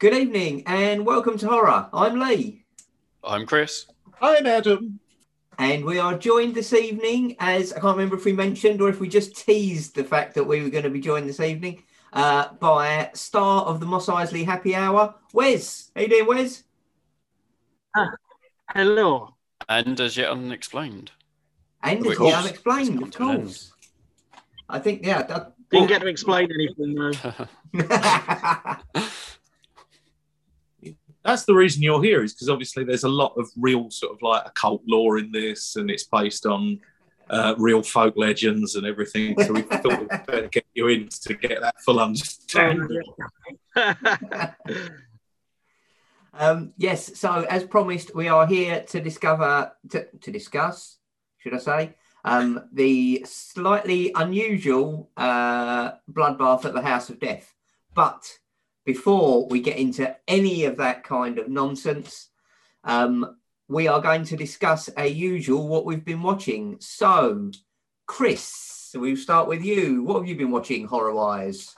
Good evening and welcome to Horror. I'm Lee. I'm Chris. I'm Adam. And we are joined this evening, as I can't remember if we mentioned or if we just teased the fact that we were going to be joined this evening uh, by star of the Mos Eisley Happy Hour, Wes. How you doing, Wes? Ah, hello. And as yet unexplained. And as yet unexplained, of come to an course. I think, yeah. That, Didn't get to explain anything though. That's the reason you're here, is because obviously there's a lot of real sort of like occult lore in this, and it's based on uh, real folk legends and everything. So we thought we'd better get you in to get that full understanding. um, yes, so as promised, we are here to discover, to, to discuss, should I say, um, the slightly unusual uh, bloodbath at the House of Death. But before we get into any of that kind of nonsense, um, we are going to discuss a usual what we've been watching. So, Chris, we'll start with you. What have you been watching horror wise?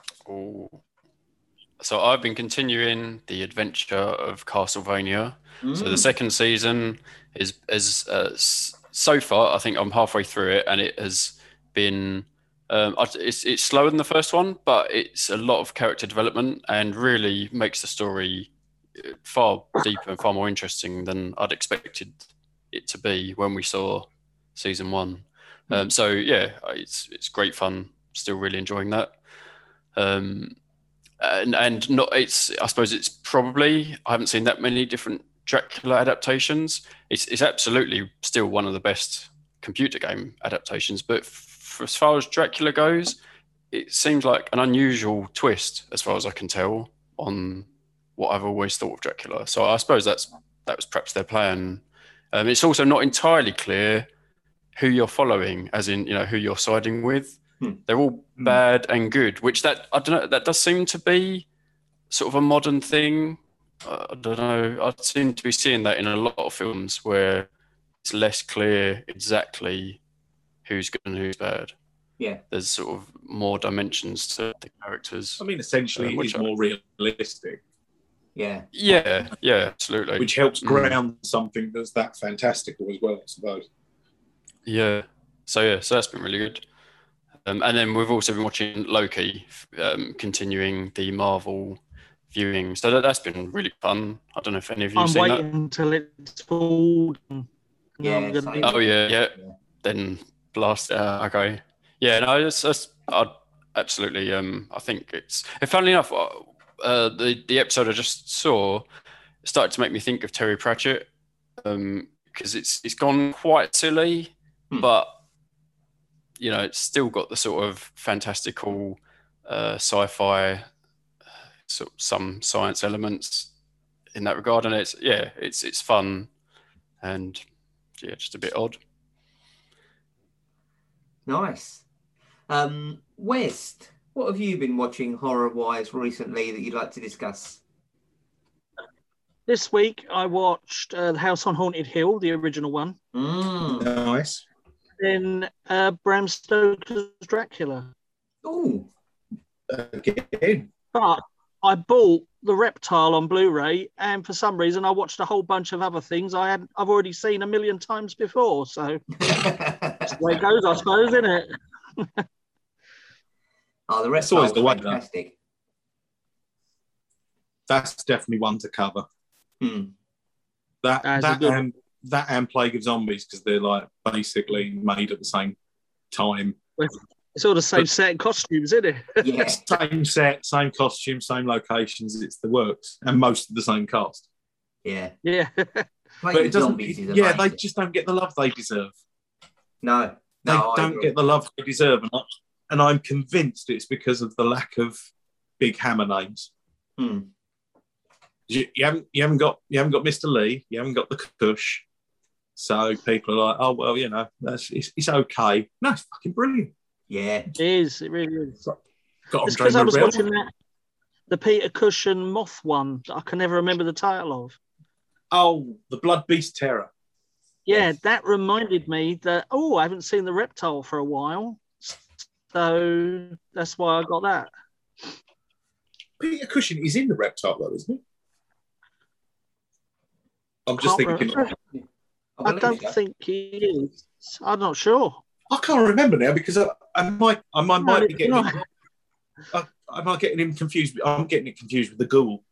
So I've been continuing the adventure of Castlevania. So the second season is is uh, so far I think I'm halfway through it, and it has been um, it's it's slower than the first one, but it's a lot of character development and really makes the story uh, far deeper and far more interesting than I'd expected it to be when we saw season one. Um, so yeah, it's it's great fun. Still really enjoying that. Um, and and not it's I suppose it's probably I haven't seen that many different Dracula adaptations. It's it's absolutely still one of the best computer game adaptations. But f- as far as Dracula goes, it seems like an unusual twist, as far as I can tell, on what I've always thought of Dracula. So I suppose that's that was perhaps their plan. Um, it's also not entirely clear who you're following, as in you know who you're siding with. Hmm. They're all Hmm. bad and good, which that I don't know. That does seem to be sort of a modern thing. Uh, I don't know. I seem to be seeing that in a lot of films where it's less clear exactly who's good and who's bad. Yeah. There's sort of more dimensions to the characters. I mean, essentially, Um, it which is I- more realistic, Yeah. Yeah, yeah, absolutely. which helps Mm. ground something that's that fantastical as well, I suppose. Yeah. So yeah, so that's been really good. Um, and then we've also been watching Loki, um, continuing the Marvel viewing. So that, that's been really fun. I don't know if any of you I'm seen waiting until it's full. Yeah, I'm gonna same. be- that. Oh yeah, yeah. Yeah. Then blast. Uh, okay. Yeah. No, it's, it's I absolutely. Um, I think it's. And funnily enough, uh, uh, the the episode I just saw started to make me think of Terry Pratchett. Um, because it's it's gone quite silly, Hmm. but you know, it's still got the sort of fantastical uh, sci-fi, uh, sort of some science elements in that regard, and it's yeah, it's it's fun, and yeah, just a bit odd. Nice. Um, Wes, what have you been watching horror wise recently that you'd like to discuss? This week I watched uh, The House on Haunted Hill, the original one. Mm. Nice. Then uh, Bram Stoker's Dracula. Oh, Again, But I bought the Reptile on Blu-ray, and for some reason I watched a whole bunch of other things I had I've already seen a million times before. So that's the way it goes, I suppose, isn't it? oh, the rest always is the way, though. fantastic. that's definitely one to cover. Hmm. That That's that good- and that and Plague of Zombies because they're like basically made at the same time. It's all the same set and costumes, isn't it? Yeah, Same set, same costume, same locations. It's the works, and most of the same cast. yeah. yeah. But it doesn't. zombies is yeah, they just don't get the love they deserve. No, They no, I don't agree. get the love they deserve, and, I, and I'm convinced it's because of the lack of big hammer names. Hmm. You, you haven't, you haven't got, you haven't got Mr. Lee, you haven't got the Kush. So people are like, oh well, you know, that's it's, it's okay. No, it's fucking brilliant. Yeah, It is. It really is. Got It's because I was watching that, the Peter Cushing Moth one I can never remember the title of. Oh, the Blood Beast Terror. Yeah, that reminded me that oh, I haven't seen the reptile for a while, so that's why I got that. Peter Cushing is in the reptile, though, isn't he? I'm just Can't thinking. remember. Oh, I don't think he is. I'm not sure. I can't remember now because I, I might I might, might be getting no. I, I might getting him confused. I'm getting it confused with the ghoul,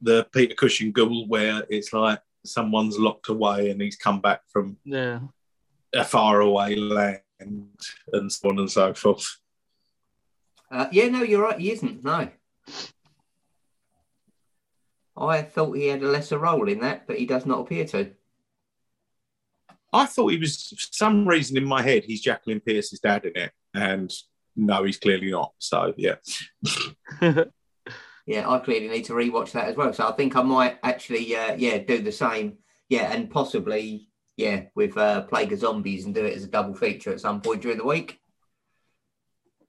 the Peter Cushing ghoul, where it's like someone's locked away and he's come back from Yeah. a faraway land and so on and so forth. Uh, yeah, no, you're right. He isn't. No. I thought he had a lesser role in that, but he does not appear to. I thought he was for some reason in my head he's Jacqueline Pearce's dad in it, and no, he's clearly not. So yeah, Yeah, I clearly need to rewatch that as well. So I think I might actually, uh, yeah, do the same. Yeah, and possibly, yeah, with uh, Plague of Zombies and do it as a double feature at some point during the week.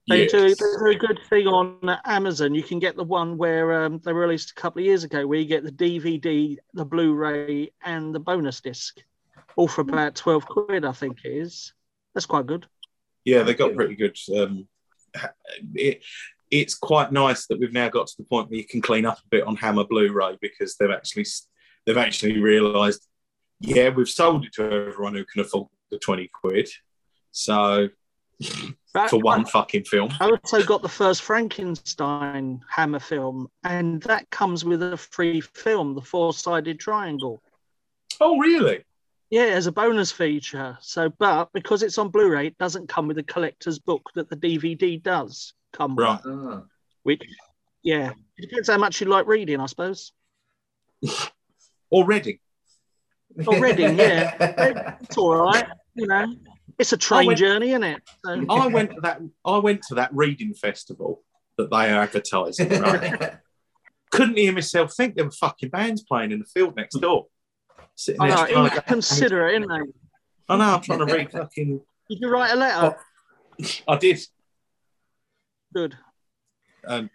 They Yes. do, they do a good thing on uh, Amazon. You can get the one where um, they released a couple of years ago, where you get the DVD, the Blu-ray, and the bonus disc, all for about twelve quid, I think it is. That's quite good. yeah, they got pretty good. Um, it, it's quite nice that we've now got to the point where you can clean up a bit on Hammer Blu-ray because they've actually they've actually realised, yeah, we've sold it to everyone who can afford the twenty quid. So But for one fucking film, I also got the first Frankenstein Hammer film, and that comes with a free film, the four-sided triangle. oh really? Yeah, as a bonus feature. So, but because it's on Blu-ray, it doesn't come with a collector's book that the DVD does come. Right. Ah. Which, yeah, it depends how much you like reading, I suppose. Or Reading? Or reading, yeah. It's all right, you know. It's a train went- journey, isn't it? So, I went to that. I went to that reading festival that they are advertising. Right? Couldn't hear myself think there were fucking bands playing in the field next door. Sitting I there know, trying to go- isn't it? I know. I'm trying to read fucking. Did you write a letter? I did. Good. and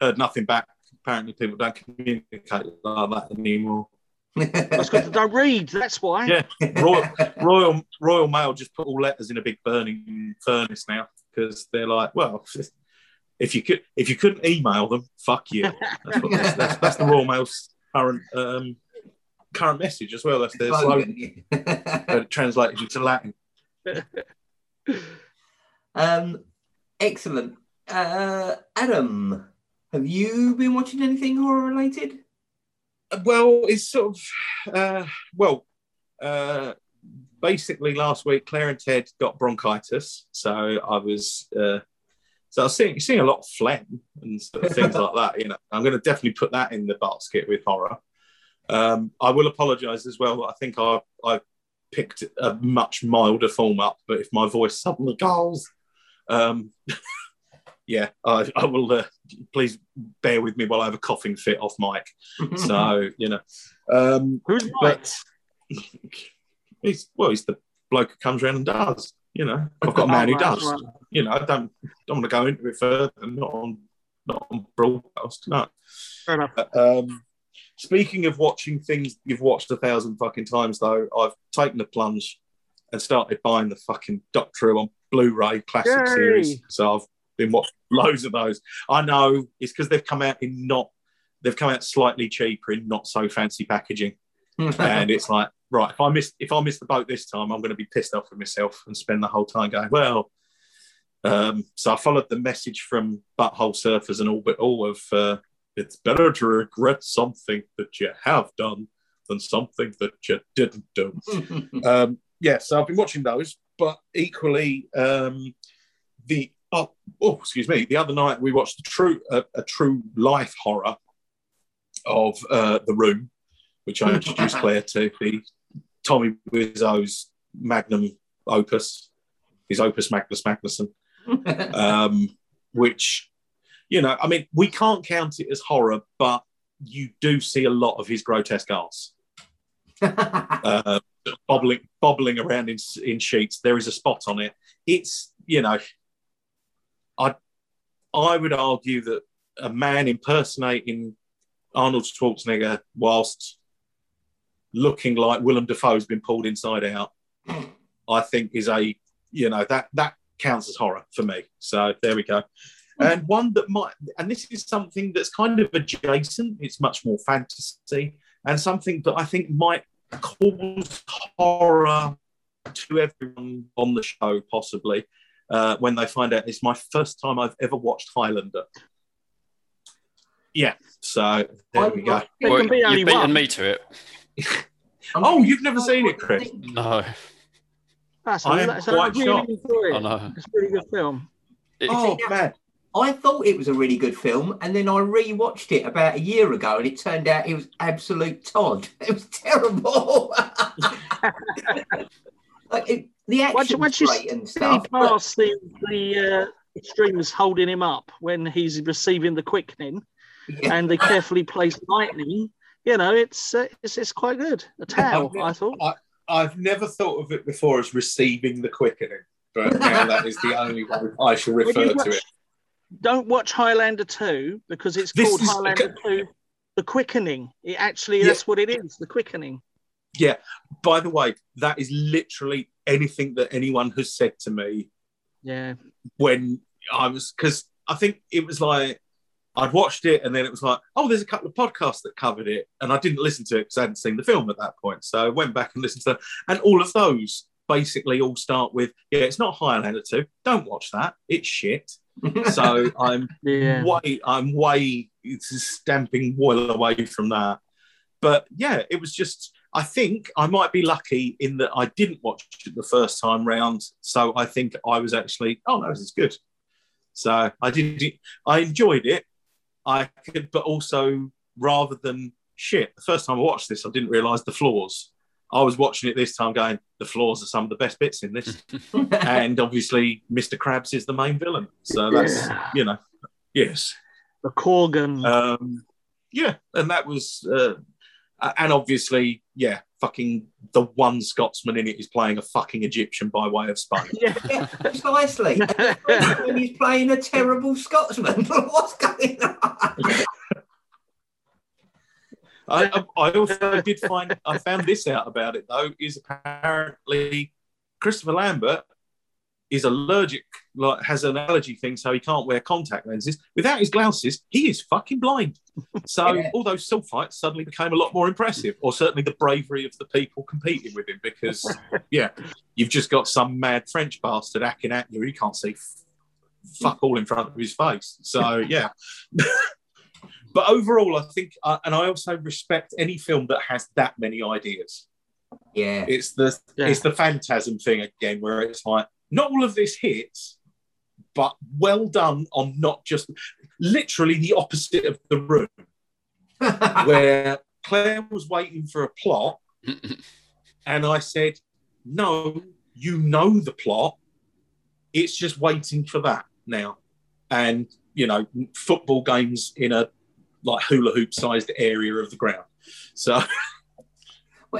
heard nothing back. Apparently, people don't communicate like that anymore. That's because they don't read. That's why. Yeah. Royal, Royal Royal Mail just put all letters in a big burning furnace now because they're like, well, if you could, if you couldn't email them, fuck you. That's, what, that's, that's, that's the Royal Mail's current um, current message as well. That's their slogan uh, translated into Latin. um, excellent. Uh, Adam, have you been watching anything horror related? Well, it's sort of uh, well, uh, basically last week Claire and Ted got bronchitis, so I was uh, so I was seeing seeing a lot of phlegm and sort of things like that. You know, I'm going to definitely put that in the basket with horror. Um, I will apologise as well. I think I I picked a much milder form up, but if my voice suddenly goes, um, yeah, I, I will. Uh, please bear with me while I have a coughing fit off mic. So you know, um, Who's but he's well, he's the bloke who comes around and does. You know, I've got a man who Oh, does. right. You know, I don't don't want to go into it further. Not on not on broadcast. No. Fair enough. Um, speaking of watching things you've watched a thousand fucking times, though, I've taken the plunge and started buying the fucking Doctor Who on Blu-ray classic Yay. series. So I've been watching loads of those. I know it's because they've come out in not they've come out slightly cheaper in not so fancy packaging, and it's like right if I miss if I miss the boat this time, I'm going to be pissed off with myself and spend the whole time going well. Um, so I followed the message from Butthole Surfers and Orbital of uh, it's better to regret something that you have done than something that you didn't do. um, yeah, so I've been watching those, but equally, um, the oh, oh, excuse me, the other night we watched a true a, a true life horror of uh, the Room, which I introduced Claire to the Tommy Wiseau's magnum opus, his opus Magnus Magnusson um, which, you know, I mean, we can't count it as horror, but you do see a lot of his grotesque arse uh, bobbling, bobbling around in, in sheets. There is a spot on it. It's, you know, I, I would argue that a man impersonating Arnold Schwarzenegger whilst looking like Willem Dafoe's been pulled inside out, I think is a, you know, that that counts as horror for me. So there we go. And one that might, and this is something that's kind of adjacent. It's much more fantasy. and something that I think might cause horror to everyone on the show, possibly, uh, when they find out it's my first time I've ever watched Highlander. Yeah, so there we go. Well, be you've beaten one. me to it. Oh, you've never seen it, Chris? No, That's a, I am that's a quite really shocked. enjoy I it. know. It's a really good film. It- Oh man, I thought it was a really good film, and then I rewatched it about a year ago, and it turned out it was absolute Todd. It was terrible. like it, the Once, action once you see stuff. but- past the the uh, strings holding him up when he's receiving the quickening, yeah. and the carefully placed lightning, you know, it's uh, it's, it's quite good. A tale, I thought. I've never thought of it before as receiving the quickening, but now that is the only way I shall refer you to it. Don't watch Highlander 2 because it's This called Highlander 2 The Quickening. It actually, Yeah. that's what it is, The Quickening. By the way, that is literally anything that anyone has said to me Yeah. when I was because I think it was like I'd watched it and then it was like, oh, there's a couple of podcasts that covered it, and I didn't listen to it because I hadn't seen the film at that point. So I went back and listened to them, and all of those basically all start with, yeah, it's not Highlander two. Don't watch that. It's shit. So I'm Yeah. way, I'm way stamping well away from that. But yeah, it was just. I think I might be lucky in that I didn't watch it the first time round, so I think I was actually, oh no, this is good. So I did, I enjoyed it. I could, but also rather than shit. The first time I watched this, I didn't realise the flaws. I was watching it this time, going, the flaws are some of the best bits in this, and obviously Mr. Krabs is the main villain. So that's Yeah. you know, yes. The Kurgan. Um, yeah, and that was, uh, and obviously, yeah, fucking the one Scotsman in it is playing a fucking Egyptian by way of Spain. yeah. yeah, precisely. And he's playing a terrible Scotsman, what's going on? I, I I also did find, I found this out about it though, is apparently Christopher Lambert is allergic, like has an allergy thing, so he can't wear contact lenses. Without his glasses, he is fucking blind. So Yeah. all those sulfites suddenly became a lot more impressive, or certainly the bravery of the people competing with him, because yeah, you've just got some mad French bastard hacking at you, he can't see f- fuck all in front of his face. So yeah. but overall, I think, uh, and I also respect any film that has that many ideas. Yeah, It's the Yeah. it's the phantasm thing again, where it's like not all of this hits, but well done on not just literally the opposite of the room, where Claire was waiting for a plot, and I said, "No, you know the plot. It's just waiting for that now." And you know, football games in a like hula hoop sized area of the ground. So,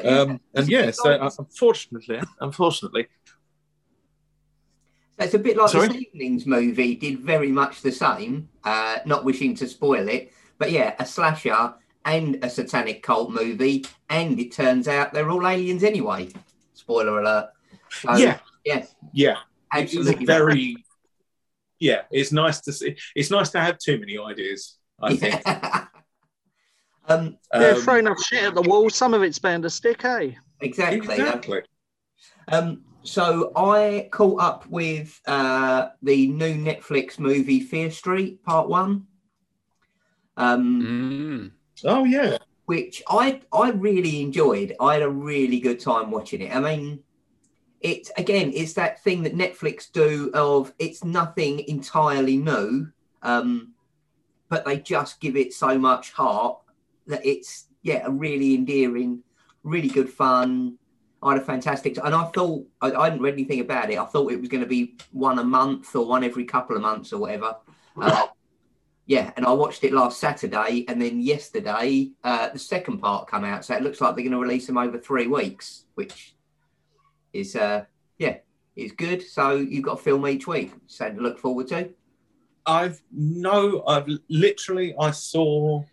um, and yeah, so unfortunately, unfortunately, unfortunately, It's a bit like Sorry? this evening's movie did very much the same, uh, not wishing to spoil it, but yeah, a slasher and a satanic cult movie, and it turns out they're all aliens anyway. Spoiler alert. So, yeah, yeah, yeah, it's absolutely. very, yeah, it's nice to see. It's nice to have too many ideas. I think. Yeah. um, yeah, Um, throw enough shit at the wall. Some of it's bound to stick, eh? exactly. exactly. Um, so I caught up with uh, the new Netflix movie Fear Street Part One. Um, Mm. Oh yeah, which I I really enjoyed. I had a really good time watching it. I mean, it's again, it's that thing that Netflix do of it's nothing entirely new, um, but they just give it so much heart that it's yeah, a really endearing, really good fun. I had a fantastic, and I thought I, I hadn't read anything about it. I thought it was going to be one a month or one every couple of months or whatever. Uh, yeah, and I watched it last Saturday, and then yesterday uh, the second part come out. So it looks like they're going to release them over three weeks, which is uh, yeah, is good. So you've got a film each week, something to look forward to. I've no, I've literally I saw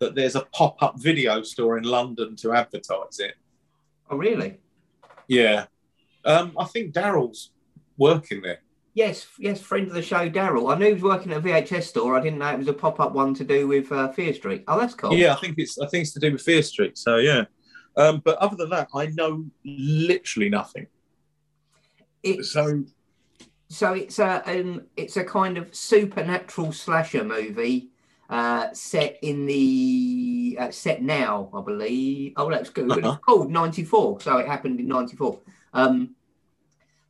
that there's a pop up video store in London to advertise it. Oh, really? Yeah, um, I think Daryl's working there. Yes, yes, friend of the show, Daryl. I knew he was working at a VHS store. I didn't know it was a pop-up one to do with uh, Fear Street. Oh, that's cool. Yeah, I think it's I think it's to do with Fear Street. So yeah, um, but other than that, I know literally nothing. It's, So so it's a um, it's a kind of supernatural slasher movie uh, set in the uh, set now, I believe. Oh, that's good. Uh-huh. It's called '94, so it happened in '94. Um,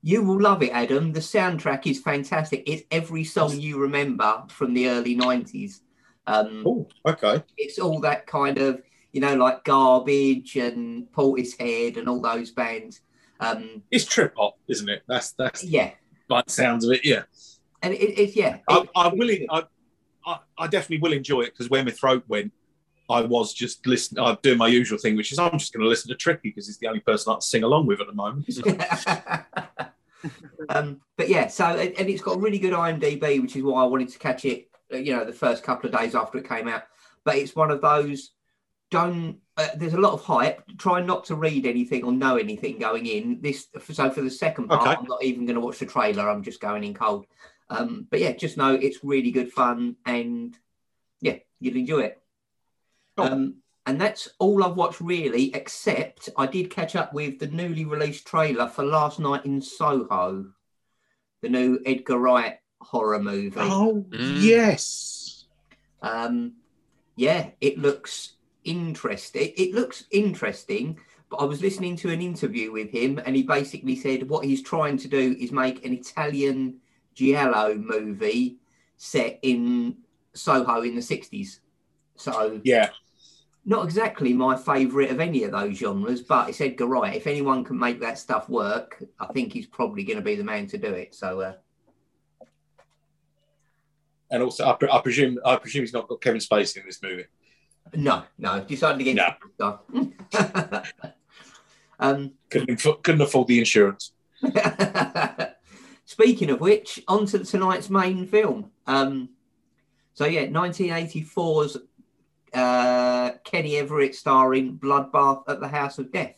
you will love it, Adam. The soundtrack is fantastic. It's every song you remember from the early '90s. Um, oh, okay. it's all that kind of you know like garbage and Portishead and all those bands. Um, It's trip hop, isn't it? That's that's yeah, like the sounds of it. Yeah, and it, it's yeah. I, it- I will. I, I, I definitely will enjoy it because where my throat went, I was just listening. I'm doing my usual thing, which is I'm just going to listen to Tricky because he's the only person I can sing along with at the moment. So, um, but yeah, so and and it's got a really good IMDb, which is why I wanted to catch it. uh, You know, the first couple of days after it came out. But it's one of those. Don't. Uh, there's a lot of hype. Try not to read anything or know anything going in. This. So for the second part, Okay. I'm not even going to watch the trailer. I'm just going in cold. Um, but yeah, just know it's really good fun, and yeah, you'll enjoy it. Cool. Um, and that's all I've watched really, except I did catch up with the newly released trailer for Last Night in Soho, the new Edgar Wright horror movie. oh Mm. yes, Um, yeah, it looks interesting. It, it looks interesting, but I was listening to an interview with him, and he basically said what he's trying to do is make an Italian giallo movie set in Soho in the '60s. So yeah. Not exactly my favourite of any of those genres, but it's Edgar Wright. If anyone can make that stuff work, I think he's probably going to be the man to do it. So, uh, And also, I, pre- I presume I presume he's not got Kevin Spacey in this movie. no, no, decided against No. stuff. um, Couldn't couldn't afford the insurance. speaking of which, on to tonight's main film. Um, so, yeah, 1984's uh, Kenny Everett starring Bloodbath at the House of Death.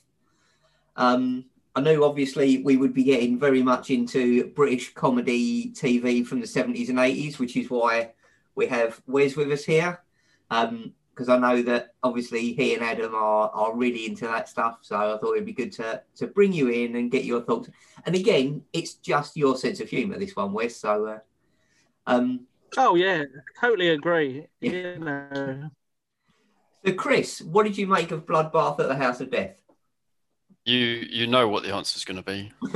Um, I knew obviously we would be getting very much into British comedy TV from the 70s and 80s, which is why we have Wes with us here. Because I know that obviously he and Adam are, are really into that stuff. So I thought it'd be good to, to bring you in and get your thoughts. And again, it's just your sense of humour, this one, Wes. So, uh, um, Oh yeah, totally agree. Yeah. You know, so Chris, what did you make of Bloodbath at the House of Death? You you know what the answer is going to be.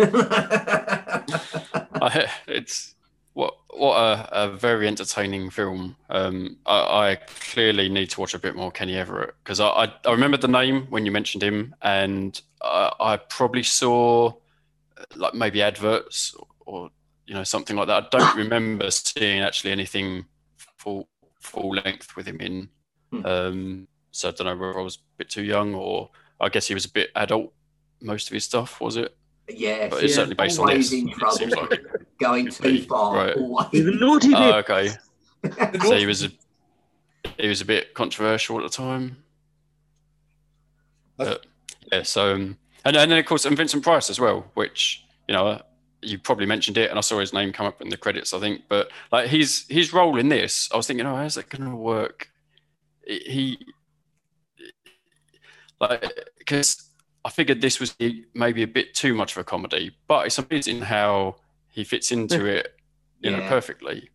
I, it's what what a, a very entertaining film. Um, I, I clearly need to watch a bit more Kenny Everett because I, I I remember the name when you mentioned him, and I, I probably saw like maybe adverts or you know something like that. I don't remember seeing actually anything full full length with him in. Hmm. Um, so I don't know whether I was a bit too young or I guess he was a bit adult. Most of his stuff was it? Yeah, But it's certainly based on this. in It trouble. seems like going too be, far. right. always. naughty Oh, okay. So he was a he was a bit controversial at the time. But, yeah, so um, and, and then of course and Vincent Price as well, which you know uh, you probably mentioned it, and I saw his name come up in the credits, I think. But like his his role in this, I was thinking, oh, how's that going to work? He like because I figured this was maybe a bit too much of a comedy, but it's amazing how he fits into it, you know, perfectly.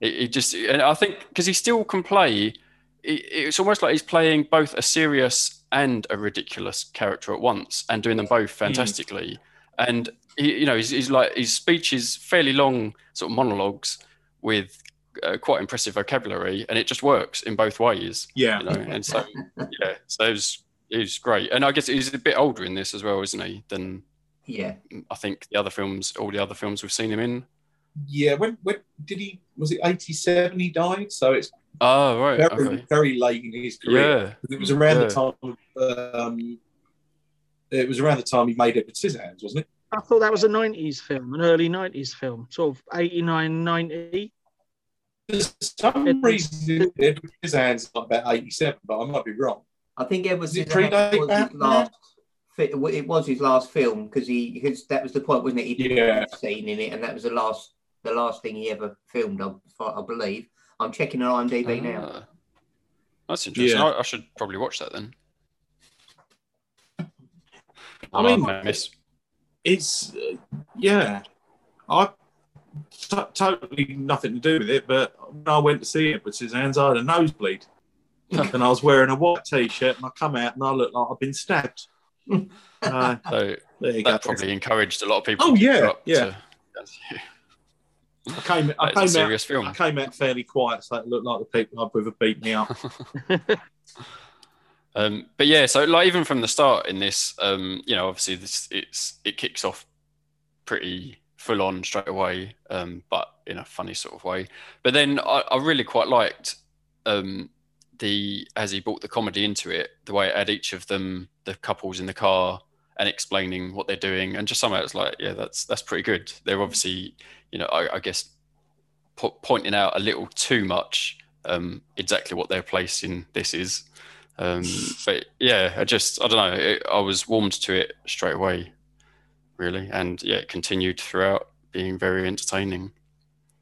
It, it just, and I think because he still can play, it, it's almost like he's playing both a serious and a ridiculous character at once, and doing them both fantastically. And he, you know, he's, he's like his speech is fairly long, sort of monologues with uh, quite impressive vocabulary, and it just works in both ways Yeah. you know. And so, yeah, so it was, it was great. And I guess he's a bit older in this as well, isn't he? Than yeah, I think the other films, all the other films we've seen him in. Yeah. When when did he? Was it eighty seven? He died. So it's Oh, right. very Okay. very late in his career. Yeah. It was around Yeah. the time. Um, it was around the time he made it with Scissorhands, wasn't it? I thought that was a 90s film, an early 90s film, sort of 89, 90. For some It- reason, Edward Scissorhands is like about eighty seven, but I might be wrong. I think Edward Does it was his last. It was his last film because he because that was the point, wasn't it? He did Yeah. a scene in it, and that was the last the last thing he ever filmed, I, I believe. I'm checking on IMDb now. Ah. That's interesting. Yeah. I, I should probably watch that then. I mean, I miss. it's uh, yeah. I t- totally nothing to do with it, but when I went to see it with Suzanne's, I had a nosebleed, and I was wearing a white t-shirt, and I come out and I look like I've been stabbed. Uh, So there you go. that probably encouraged a lot of people. Oh, to yeah, up yeah. to- I came, I That is a came serious out, film. I came out fairly quiet, so it looked like the people I'd have beat me up. Um, but yeah, so like even from the start in this, um, you know, obviously this it's it kicks off pretty full on straight away, um, but in a funny sort of way. But then I, I really quite liked um, the as he brought the comedy into it, the way it had each of them, the couples in the car, and explaining what they're doing, and just somehow it's like, yeah, that's that's pretty good. They're obviously, you know, I, I guess po- pointing out a little too much um, exactly what their place in this is. Um, but yeah, I just I don't know. It, I was warmed to it straight away, really, and yeah, it continued throughout, being very entertaining.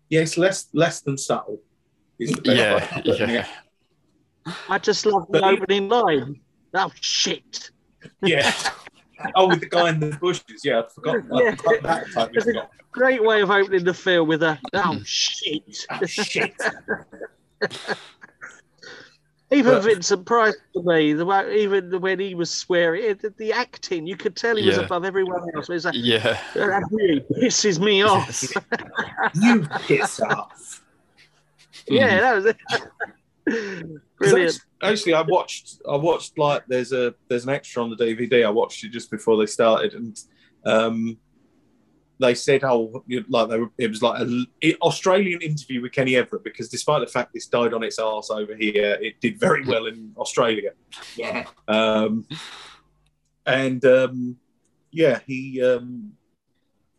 yeah, it's less less than subtle. is the best Yeah, yeah. I just love the But- opening line. Oh shit! yeah. Oh, with the guy in the bushes. Yeah, I forgot. I Yeah. forgot that. Totally It's a forgot. great way of opening the film with a oh hmm. shit. Oh, shit. Even But- Vincent Price to me, the way, even when he was swearing, it, the, the acting, you could tell he was above everyone else. It's like, yeah. Uh, that really pisses me off. you piss off. Yeah, hmm. that was it. 'Cause Brilliant. Actually, I watched. I watched like there's a there's an extra on the DVD. I watched it just before they started, and um, they said, "Oh, like they were, it was like an Australian interview with Kenny Everett because despite the fact this died on its arse over here, it did very well in Australia." Yeah. Um, and um, yeah, he um,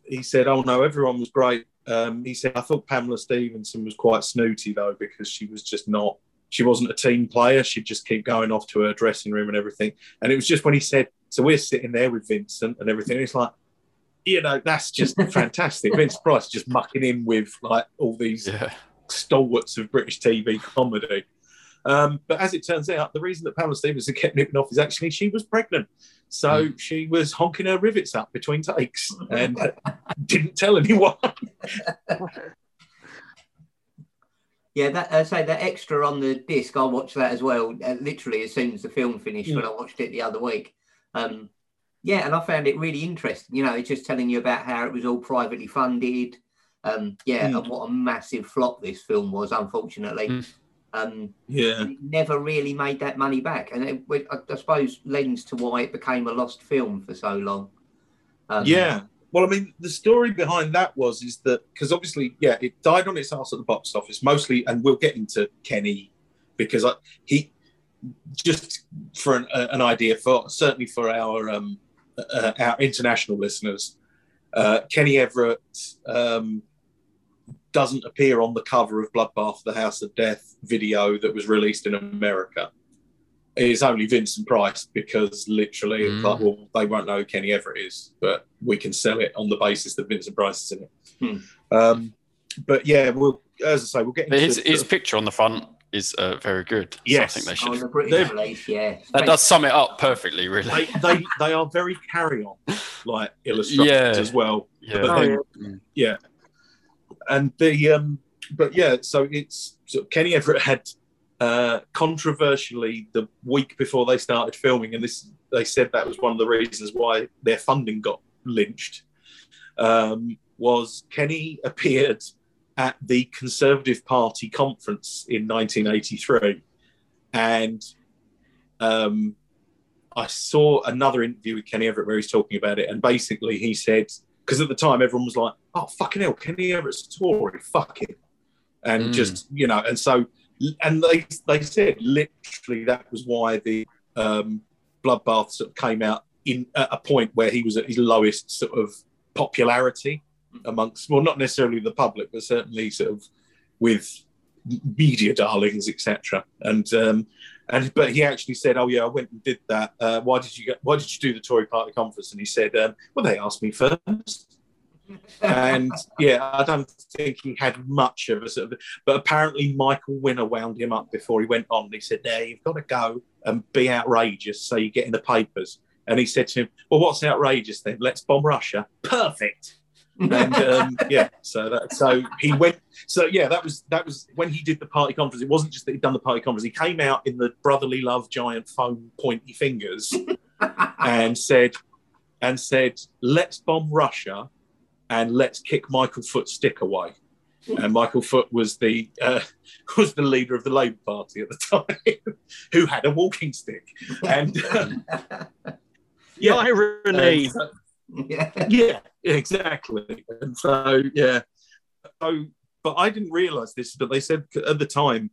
he said, "Oh no, everyone was great." Um, he said, "I thought Pamela Stephenson was quite snooty though because she was just not. She wasn't a team player. She'd just keep going off to her dressing room and everything. And it was just when he said, so we're sitting there with Vincent and everything. And it's like, you know, that's just fantastic. Vince Price just mucking in with like all these Yeah. stalwarts of British TV comedy. Um, but as it turns out, the reason that Pamela Stephenson kept nipping off is actually she was pregnant. So she was honking her rivets up between takes and didn't tell anyone. Yeah, that I say that extra on the disc. I watched that as well. Uh, literally as soon as the film finished, when I watched it the other week. Um, yeah, and I found it really interesting. You know, it's just telling you about how it was all privately funded. Um, yeah, Mm. and what a massive flop this film was, unfortunately. Mm. Um, Yeah. never really made that money back, and it, it- I, I suppose lends to why it became a lost film for so long. Um, Yeah. Well, I mean, the story behind that was is that because obviously, yeah, it died on its ass at the box office mostly, and we'll get into Kenny because I, he just for an, uh, an idea for certainly for our um, uh, our international listeners, uh, Kenny Everett um, doesn't appear on the cover of Bloodbath: The House of Death video that was released in America. It's only Vincent Price because literally, Mm. like, well, they won't know who Kenny Everett is, but we can sell it on the basis that Vincent Price is in it. Hmm. Um, but yeah, we'll as I say, we'll get into But his, sort his picture on the front is uh, very good. So Yes. I think they Oh, should. the British They're- yeah. that does sum it up perfectly, really. they, they they are very carry on like illustrations Yeah. as well. yeah. But Oh, then- yeah. and the um but yeah so it's so kenny everett had uh controversially the week before they started filming and this they said that was one of the reasons why their funding got lynched um was kenny appeared at the conservative party conference in 1983 and um I saw another interview with Kenny Everett where he's talking about it, and basically he said, because at the time everyone was like, "Oh fucking hell, Kenny Everett's a Tory, fuck it," and Mm. just you know, and so and they they said literally that was why the um, Bloodbath sort of came out in at a point where he was at his lowest sort of popularity amongst, well, not necessarily the public, but certainly sort of with media darlings, etc. And um, and but he actually said, "Oh yeah, I went and did that. Uh, why did you get? Why did you do the Tory Party conference?" And he said, um, "Well, they asked me first. And yeah, I don't think he had much of a sort of. But apparently, Michael Winner wound him up before he went on. He said, "There, you've got to go and be outrageous, so you get in the papers." And he said to him, "Well, what's outrageous then? Let's bomb Russia. Perfect." and um, yeah, so that so he went. So yeah, that was that was when he did the party conference. It wasn't just that he'd done the party conference. He came out in the brotherly love giant foam pointy fingers and said and said, "Let's bomb Russia." And let's kick Michael Foot's stick away. And Michael Foot was the uh, was the leader of the Labour Party at the time, who had a walking stick. And um, yeah, irony. Uh, so, yeah, yeah, exactly. And so yeah, so but I didn't realise this, but they said at the time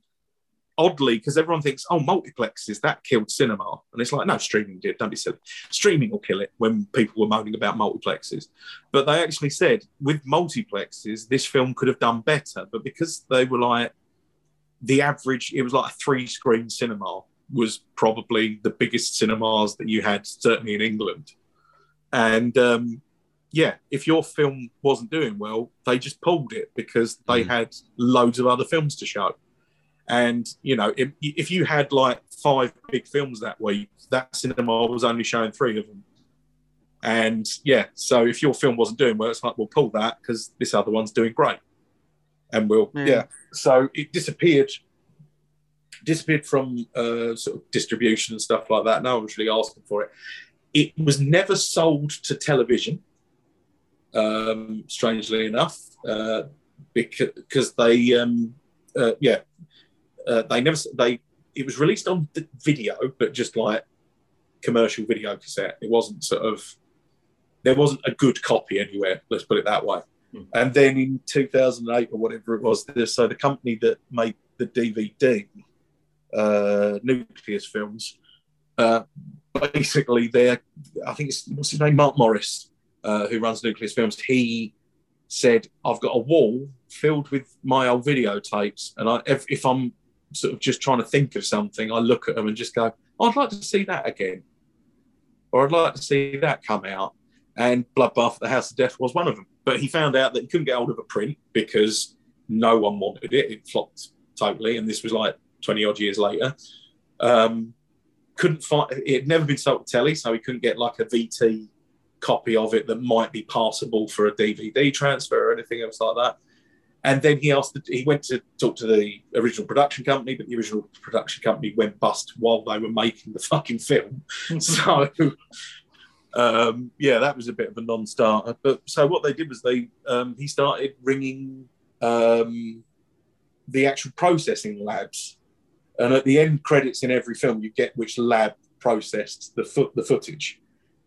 oddly, because everyone thinks, oh, multiplexes, that killed cinema. And it's like, no, streaming did. Don't be silly. Streaming will kill it when people were moaning about multiplexes. But they actually said, with multiplexes, this film could have done better. But because they were like, the average, it was like a three screen cinema, was probably the biggest cinemas that you had, certainly in England. And um, yeah, if your film wasn't doing well, they just pulled it because they mm. had loads of other films to show. And you know, if, if you had like five big films that week, that cinema was only showing three of them. And yeah, so if your film wasn't doing well, it's like we'll pull that because this other one's doing great, and we'll yeah. yeah. So it disappeared, disappeared from uh, sort of distribution and stuff like that. No one was really asking for it. It was never sold to television. Um, strangely enough, uh, because they um, uh, yeah uh, they never they it was released on video, but just like commercial video cassette. It wasn't sort of there wasn't a good copy anywhere. Let's put it that way. Mm. And then in 2008 or whatever it was, so the company that made the DVD, uh, Nucleus Films, uh, basically, they're I think it's what's his name, Marc Morris, uh, who runs Nucleus Films. He said, "I've got a wall filled with my old videotapes, and I, if, if I'm sort of just trying to think of something, I look at them and just go, I'd like to see that again. Or I'd like to see that come out. And Bloodbath at the House of Death was one of them. But he found out that he couldn't get hold of a print because no one wanted it. It flopped totally. And this was like 20 odd years later. Um, couldn't find it had never been sold to telly, so he couldn't get like a VT copy of it that might be passable for a DVD transfer or anything else like that. And then he asked, he went to talk to the original production company, but the original production company went bust while they were making the fucking film. so, um, yeah, that was a bit of a non-starter. But so what they did was they, um, he started ringing um, the actual processing labs, and at the end credits in every film, you get which lab processed the foot the footage,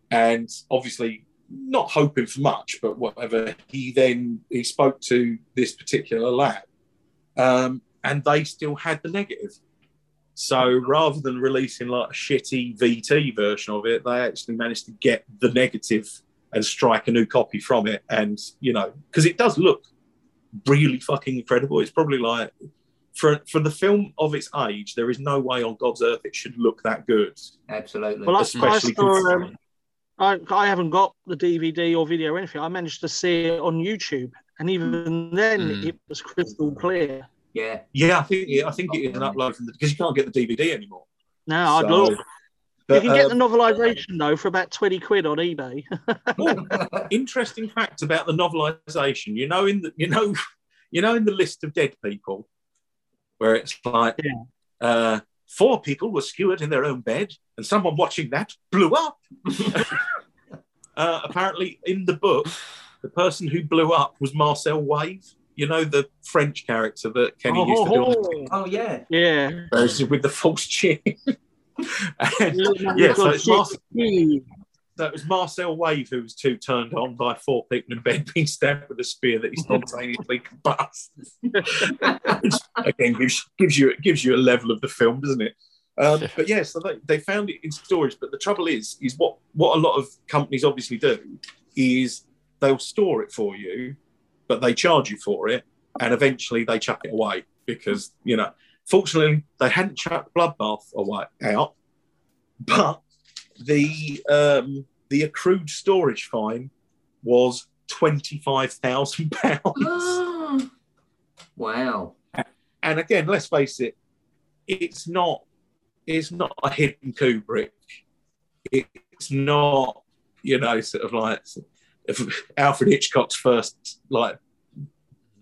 and obviously not hoping for much, but whatever. He then he spoke to this particular lab, um, and they still had the negative. So rather than releasing like a shitty VT version of it, they actually managed to get the negative and strike a new copy from it. And you know, because it does look really fucking incredible. It's probably like for for the film of its age, there is no way on God's earth it should look that good. Absolutely. Well, especially I saw, um, I, I haven't got the DVD or video or anything. I managed to see it on YouTube, and even then, mm. it was crystal clear. Yeah, yeah. I think I think it is an upload from the because you can't get the DVD anymore. No, so, I'd look. But, you can get um, the novelization though for about twenty quid on eBay. oh, interesting fact about the novelization. You know, in the you know, you know, in the list of dead people, where it's like, yeah. uh, four people were skewered in their own bed, and someone watching that blew up. uh, apparently, in the book, the person who blew up was Marcel Wave. You know the French character that Kenny oh, used to do. Oh, oh yeah, yeah. With the false chin. and, yeah, so it's Marcel, so it was Marcel Wave who was too turned on by four people in bed being stabbed with a spear that he spontaneously combusts. again, gives, gives you gives you a level of the film, doesn't it? Um, but yeah, so they, they found it in storage. But the trouble is, is what what a lot of companies obviously do is they'll store it for you, but they charge you for it, and eventually they chuck it away because you know. Fortunately, they hadn't chucked Bloodbath away out, but the um, the accrued storage fine was twenty five thousand pounds. wow. And again, let's face it, it's not it's not a hidden Kubrick. It's not, you know, sort of like Alfred Hitchcock's first like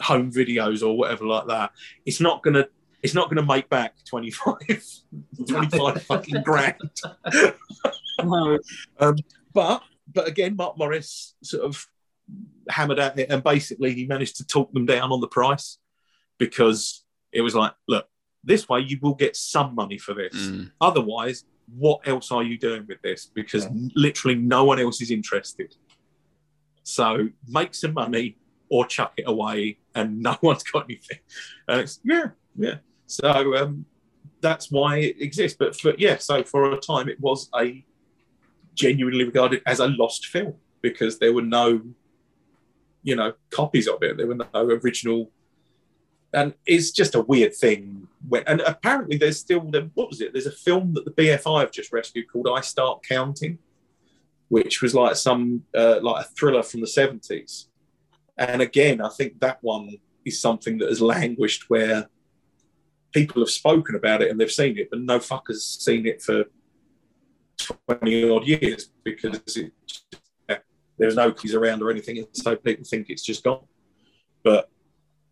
home videos or whatever like that. It's not gonna it's not gonna make back 25, 25 fucking grand. No, Um, but but again, Marc Morris sort of hammered at it, and basically he managed to talk them down on the price because it was like, look, this way you will get some money for this. Mm. Otherwise, what else are you doing with this? Because Yeah. literally no one else is interested. So make some money or chuck it away, and no one's got anything. And it's yeah, yeah. So um, that's why it exists. But for yeah, so for a time it was a genuinely regarded as a lost film because there were no, you know, copies of it. There were no original. And it's just a weird thing. When, and apparently, there's still what was it? There's a film that the BFI have just rescued called "I Start Counting," which was like some uh, like a thriller from the seventies. And again, I think that one is something that has languished where people have spoken about it and they've seen it, but no fuckers seen it for 20 odd years because it, there's no keys around or anything. And so people think it's just gone. But,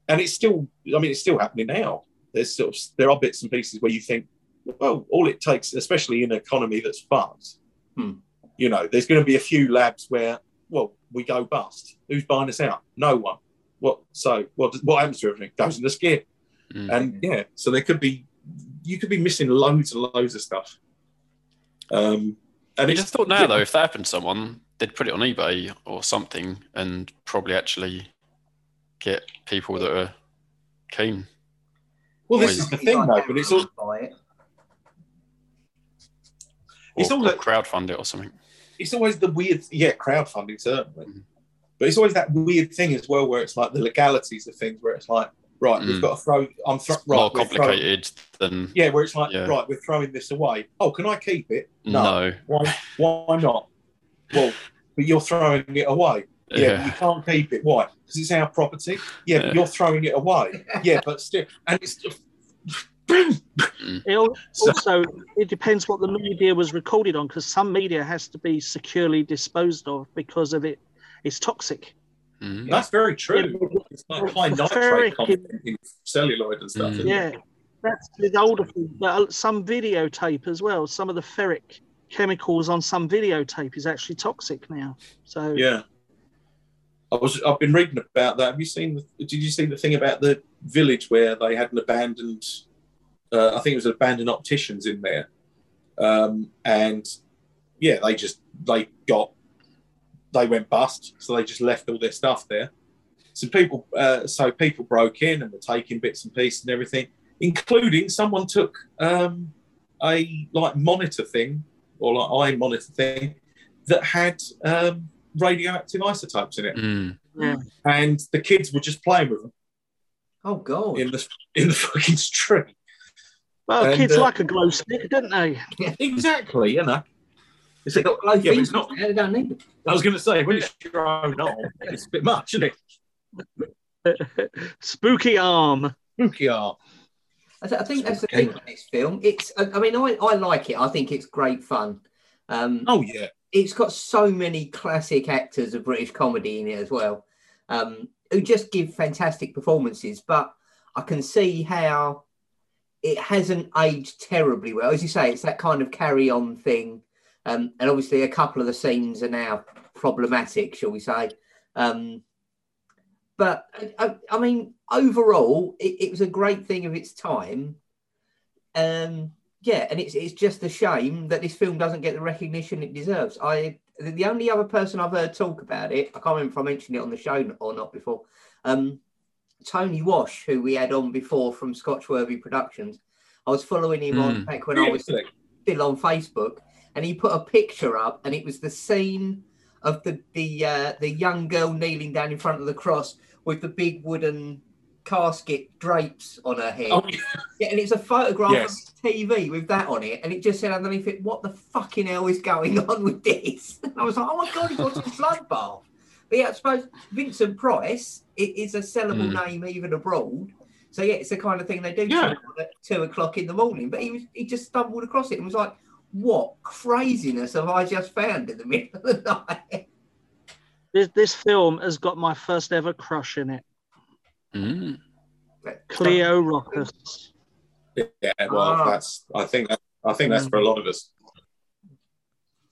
and it's still, I mean, it's still happening now. There's sort of, there are bits and pieces where you think, well, all it takes, especially in an economy that's fucked, Hmm. you know, there's going to be a few labs where, well, we go bust. Who's buying us out? No one. What? So what? Does, what happens to everything? Goes in the skip. Mm. And yeah, so there could be, you could be missing loads and loads of stuff. Um, and I just thought now though, if that happened to someone, they'd put it on eBay or something and probably actually get people that are keen. Well, this is the thing though, but it's all It's all that- crowdfund it or something. it's always the weird, yeah, crowdfunding certainly, Mhm. but it's always that weird thing as well, where it's like the legalities of things, where it's like, right, we've Mm. got to throw, I'm thro- It's right, more we're throwing- complicated than yeah, where it's like, Yeah. right, we're throwing this away. Oh, can I keep it? no. Why? Why not? Well, but you're throwing it away. Yeah, Yeah. but you can't keep it. Why? Because it's our property. Yeah, Yeah. but you're throwing it away. Yeah, but still, and it's just. it also it depends what the media was recorded on because some media has to be securely disposed of because of it. It's toxic. Mm. That's very true. It's like high nitrate content in celluloid and stuff. Mm. isn't? Yeah, that's with older things, but uh, some videotape as well. Some of the ferric chemicals on some videotape is actually toxic now. So Yeah. I was. I've been reading about that. Have you seen? Did you see the thing about the village where they had an abandoned? Uh, I think it was an abandoned opticians in there, um, and yeah, they just they got they went bust, so they just left all their stuff there. So people, uh, so people broke in and were taking bits and pieces and everything, including someone took um, a like monitor thing or like eye monitor thing that had um, radioactive isotopes in it, Mm. yeah. and the kids were just playing with them Oh god. in the in the fucking street. Well, And, kids uh, like a glow stick, don't they? Exactly, you know. It's They got glow yeah, but fingers. it's not. They don't need them. I was going to say when it's your own arm, it's a bit much, isn't it? Spooky arm. Spooky art. I, th- I think that's the thing with this film. It's. I, I mean, I, I like it. I think it's great fun. Um, Oh yeah, it's got so many classic actors of British comedy in it as well, um, who just give fantastic performances. But I can see how it hasn't aged terribly well. As you say, it's that kind of carry on thing. Um, and obviously, a couple of the scenes are now problematic, shall we say. Um, but I, I mean, overall, it, it was a great thing of its time. Um, yeah, and it's it's just a shame that this film doesn't get the recognition it deserves. I the only other person I've heard talk about it, I can't remember if I mentioned it on the show or not before. Um, Tony Wash, who we had on before from Scotchworthy Productions. I was following him on Mm. back when I was still on Facebook, and he put a picture up, and it was the scene of the the uh, the young girl kneeling down in front of the cross with the big wooden casket drapes on her head. Oh, yeah. Yeah, and it's a photograph Yes. of TV with that on it, and it just said underneath it, "What the fucking hell is going on with this?" And I was like, "Oh my god, he's watching Bloodbath." But yeah, I suppose Vincent Price it is a sellable Mm. name even abroad. So yeah, it's the kind of thing they do Yeah. at two o'clock in the morning. But he was he just stumbled across it and was like, "What craziness have I just found in the middle of the night?" This, this film has got my first ever crush in it. Mm. Cleo Rocos. Yeah, well, Ah. that's. I think that. I think that's for a lot of us.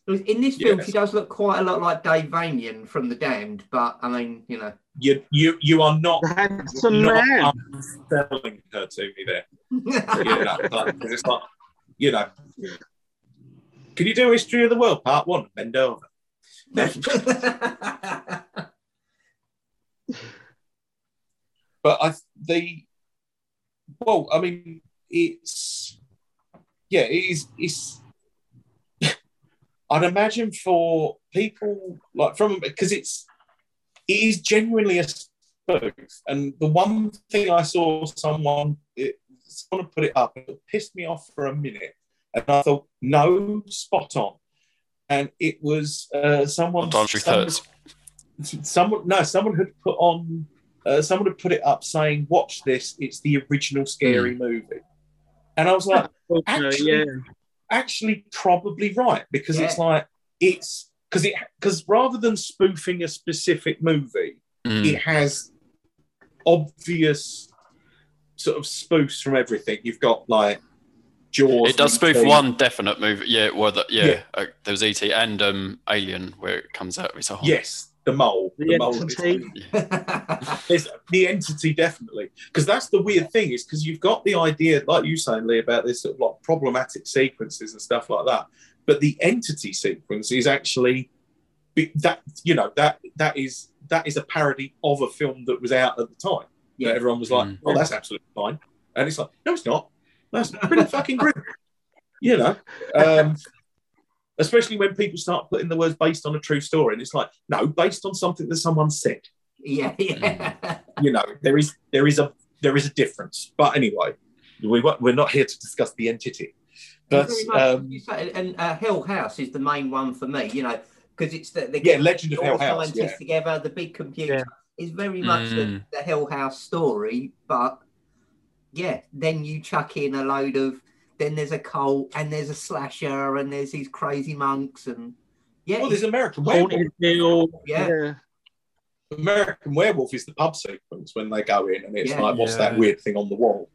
In this film, Yes. she does look quite a lot like Dave Vanian from The Damned, but I mean, you know. You, you, you are not. The handsome not man. selling her to me there. You know, like, 'cause it's like, you know. Can you do history of the world part one? Bend over. but I the well, I mean, it's yeah, it is. It's I'd imagine for people like from because it's it is genuinely a spoof, and the one thing I saw someone it, someone put it up, it pissed me off for a minute, and I thought, no, spot on, and it was uh, someone. Andrew someone- Kurtz. someone no someone had put on uh, someone had put it up saying watch this it's the original scary movie and i was like Actually- yeah. actually probably right because it's like it's because it because rather than spoofing a specific movie Mm. it has obvious sort of spoofs from everything you've got like jaws It does spoof E.T. one definite movie. Yeah, well, the, yeah, Yeah. Uh, there was ET and um, Alien where it comes out of his arm. yes the mole The mole entity. There's the entity definitely because that's the weird thing is because you've got the idea like you saying Lee about this sort of like problematic sequences and stuff like that but the entity sequence is actually that you know that that is that is a parody of a film that was out at the time yeah Yeah. everyone was like Mm. oh that's absolutely fine and it's like no it's not that's pretty fucking grim. You know um especially when people start putting the words based on a true story and it's like no based on something that someone said. Yeah, yeah. you know there is there is a there is a difference. But anyway we we're not here to discuss the entity. But much, um, and uh, Hell House is the main one for me, you know, because it's the, the yeah legend of all hell the house scientists yeah together, the big computer Yeah. is very much the, Mm. the Hell House story, but yeah, then you chuck in a load of then there's a cult and there's a slasher and there's these crazy monks and yeah, well there's american werewolf Yeah. Yeah. american werewolf is the pub sequence when they go in and it's Yeah. like what's that weird thing on the wall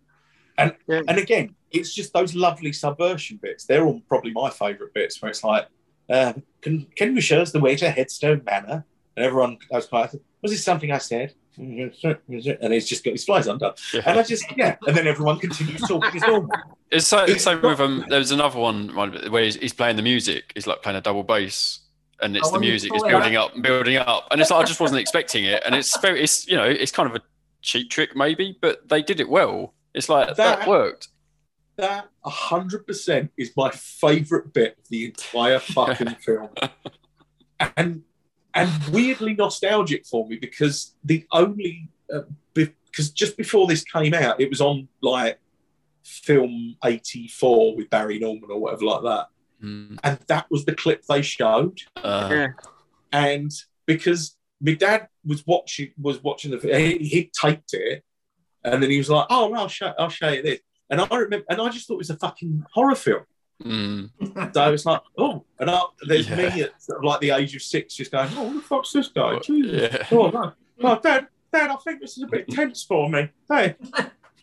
and Yeah. and again it's just those lovely subversion bits they're all probably my favorite bits where it's like uh, can can you show us the way to headstone manor and everyone goes quiet was this something i said and he's just got his flies undone Yeah. And I just, yeah. And then everyone continues talking as normal. It's so, It's same with um. There was another one where he's, he's playing the music. He's like playing a double bass, and it's Oh, the music is building up and building up, and it's like I just wasn't expecting it, and it's very, it's you know, it's kind of a cheap trick maybe, but they did it well. It's like that, That- worked. That 100% is my favourite bit of the entire fucking film. And and weirdly nostalgic for me because the only, uh, because just before this came out, it was on like film 84 with Barry Norman or whatever like that. Mm. And that was the clip they showed. Uh, and because my dad was watching was watching the he, he taped it and then he was like oh no, I'll show I'll show you this and I remember and I just thought it was a fucking horror film mm. so I was like oh and I, there's Yeah. me at sort of like the age of six just going oh what the fuck's this guy Jesus. Yeah. oh no oh dad dad I think this is a bit tense for me hey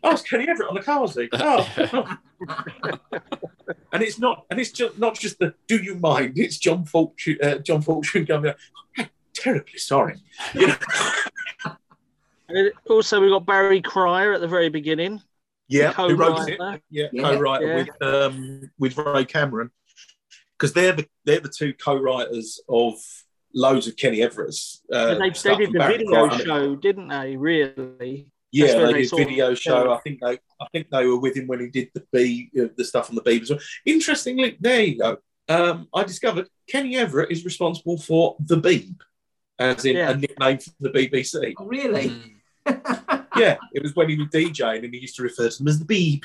oh it's Kenny Everett on the car seat oh, oh. and it's not and it's just not just the do you mind it's John Fortune uh, John Fortune going "I'm terribly sorry you know? And also, we got Barry Cryer at the very beginning. Yeah who wrote it yeah, Yeah, co-writer yeah. with um with Ray Cameron because they're the they're the two co-writers of loads of Kenny Everett's uh, they, they did the Barry video Cryer. show, didn't they? Really? Yeah, they they did sort of- video show. yeah. I think they, I think they were with him when he did the B, uh, the stuff on the Beeb as well. Interestingly, there you go. Um, I discovered Kenny Everett is responsible for the Beeb, as in Yeah. a nickname for the BBC. Oh, really? Mm. yeah, it was when he was DJing and he used to refer to them as the Beeb,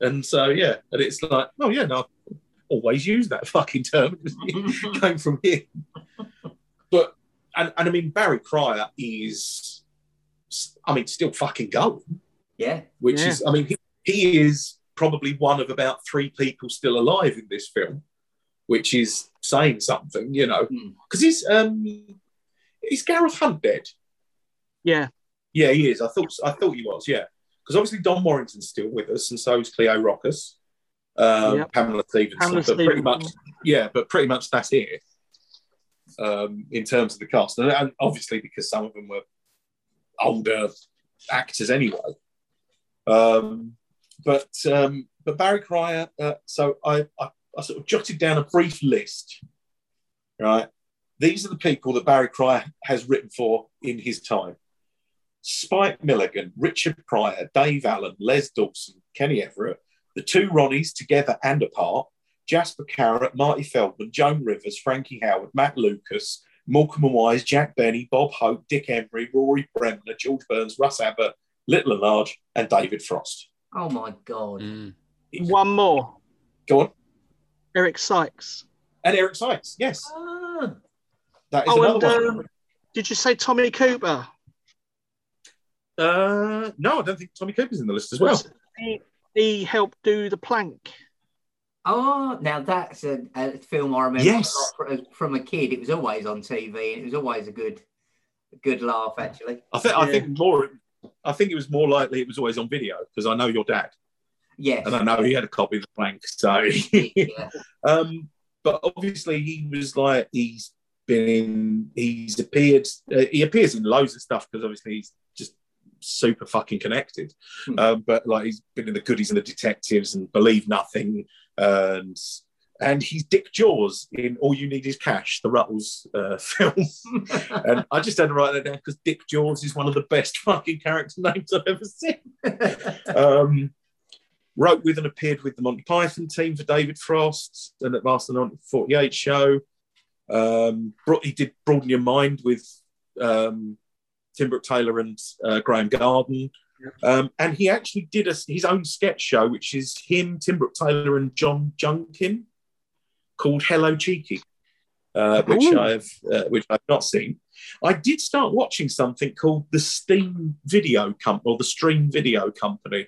and so yeah, and it's like, oh yeah, no, I've always use that fucking term. It came from him. But and, and I mean Barry Cryer is, I mean, still fucking going. Yeah. Which Yeah. is, I mean, he, he is probably one of about three people still alive in this film, which is saying something, you know, Hmm. because he's um, is Gareth Hunt dead? Yeah. Yeah, he is. I thought I thought he was. Yeah, because obviously Don Warrington's still with us, and so is Cleo Rocos, um, Yep. Pamela Stephenson. Pamela but pretty much, yeah, but pretty much that's it um, in terms of the cast, and, and obviously because some of them were older actors anyway. Um, but um, but Barry Cryer. Uh, so I, I I sort of jotted down a brief list. Right, these are the people that Barry Cryer has written for in his time. Spike Milligan, Richard Pryor, Dave Allen, Les Dawson, Kenny Everett, the two Ronnies together and apart, Jasper Carrott, Marty Feldman, Joan Rivers, Frankie Howerd, Matt Lucas, Morecambe and Wise, Jack Benny, Bob Hope, Dick Emery, Rory Bremner, George Burns, Russ Abbott, Little and Large, and David Frost. Oh my god. Mm. One more. Go on. Eric Sykes. And Eric Sykes, yes. Ah, That is Oh, and another one. uh, did you say Tommy Cooper? Uh, no, I don't think Tommy Cooper's in the list as well. He, he helped do the plank. oh, now that's a, a film I remember Yes. a from a kid. It was always on TV, and it was always a good, a good laugh. Actually, I think I think more I think it was more likely it was always on video because I know your dad yes. and I know he had a copy of the plank. So yeah. Um, but obviously, he was like he's been in. He's appeared. Uh, he appears in loads of stuff because obviously he's just super fucking connected. Um, but like he's been in the goodies and the detectives and Believe Nothing and. And he's Dick Jaws in All You Need Is Cash, the Ruttles uh, film. and I just had to write that down because Dick Jaws is one of the best fucking character names I've ever seen um, wrote with and appeared with the Monty Python team for David Frost and At Last the 1948 show. Um, brought, he did Broaden Your Mind with um, Tim Brooke Taylor and uh, Graham Garden. Um, and he actually did a, his own sketch show, which is him, Tim Brooke Taylor, and John Junkin, called Hello Cheeky, uh, which Ooh. I've uh, which I've not seen. I did start watching something called the Steam Video Company or the Stream Video Company.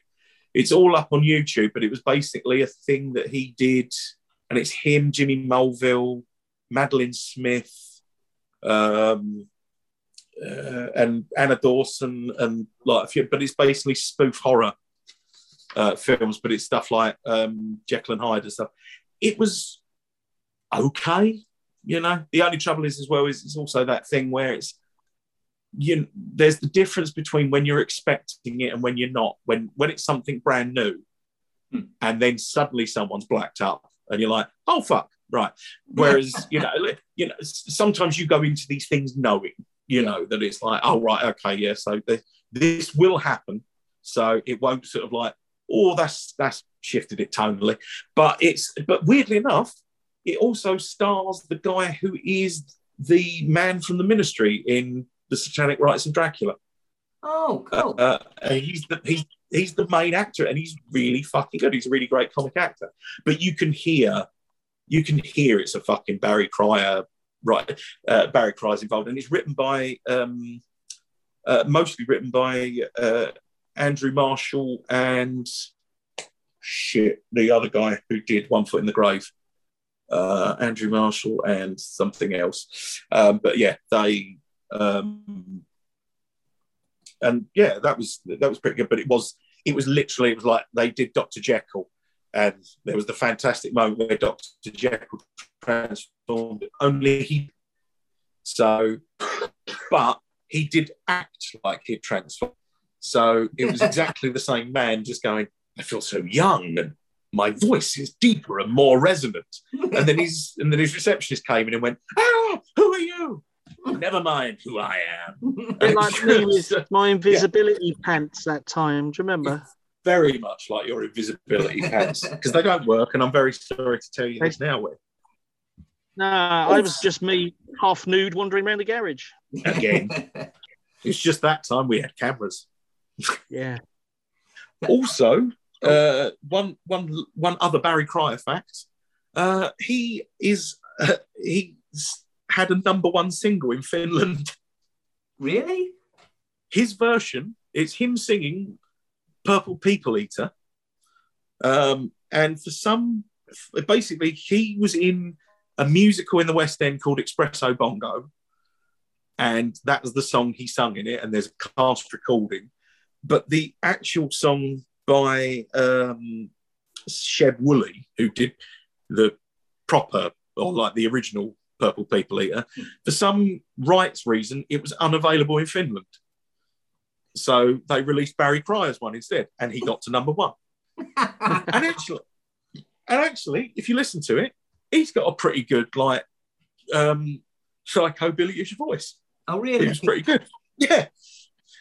It's all up on YouTube, but it was basically a thing that he did, and it's him, Jimmy Mulville, Madeline Smith, um, uh, and Anna Dawson, and like a few. But it's basically spoof horror uh, films, but it's stuff like um, Jekyll and Hyde and stuff. It was okay, you know. The only trouble is, as well, is it's also that thing where it's you. There's the difference between when you're expecting it and when you're not. When when it's something brand new, Hmm. and then suddenly someone's blacked up, and you're like, oh fuck, right. Whereas you know, you know, sometimes you go into these things knowing, you know, that it's like, oh right, okay, yeah, so th- this will happen, so it won't sort of like, oh, that's that's shifted it tonally, but it's but weirdly enough, it also stars the guy who is the man from the ministry in the Satanic Rites of Dracula. Oh, Uh, uh, he's the he's he's the main actor, and he's really fucking good. He's a really great comic actor. But you can hear, you can hear it's a fucking Barry Cryer, right? Uh, Barry Cryer's involved, and it's written by, um, uh, mostly written by uh, Andrew Marshall and shit, the other guy who did One Foot in the Grave. Uh, Andrew Marshall and something else, um, but yeah, they um, and yeah, that was that was pretty good. But it was it was literally it was like they did Doctor Jekyll, and there was the fantastic moment where Doctor Jekyll transformed. Only he, so, but he did act like he'd transformed. So it was exactly the same man, just going. I feel so young, and my voice is deeper and more resonant. And then his and then his receptionist came in and went, "Ah, who are you? Never mind who I am." Like me with my invisibility pants that time. Do you remember? very much like your invisibility pants because they don't work, and I'm very sorry to tell you this now. With No, I was just me half nude wandering around the garage. again, it's just that time we had cameras. Yeah. Also, uh, one one one other Barry Cryer fact: uh, he is uh, he had a number one single in Finland. Really? His version, it's him singing Purple People Eater. Um, and for some, basically, he was in a musical in the West End called Espresso Bongo. And that was the song he sung in it. And there's a cast recording. But the actual song by um, Sheb Wooley, who did the proper or like the original Purple People Eater, for some rights reason, it was unavailable in Finland. So they released Barry Cryer's one instead, and he got to number one. and actually, and actually, if you listen to it, he's got a pretty good like um psychobilly voice. Oh, really? It was pretty good. Yeah.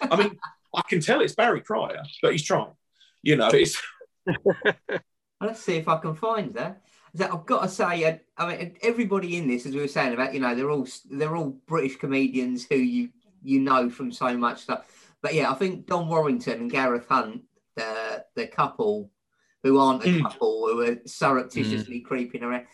I mean, I can tell it's Barry Cryer, but he's trying. You know, it's Let's see if I can find that. That I've got to say, I, I mean, everybody in this, as we were saying about, you know, they're all they're all British comedians who you you know from so much stuff. But yeah, I think Don Warrington and Gareth Hunt, the the couple who aren't a Mm. couple, who are surreptitiously creeping around,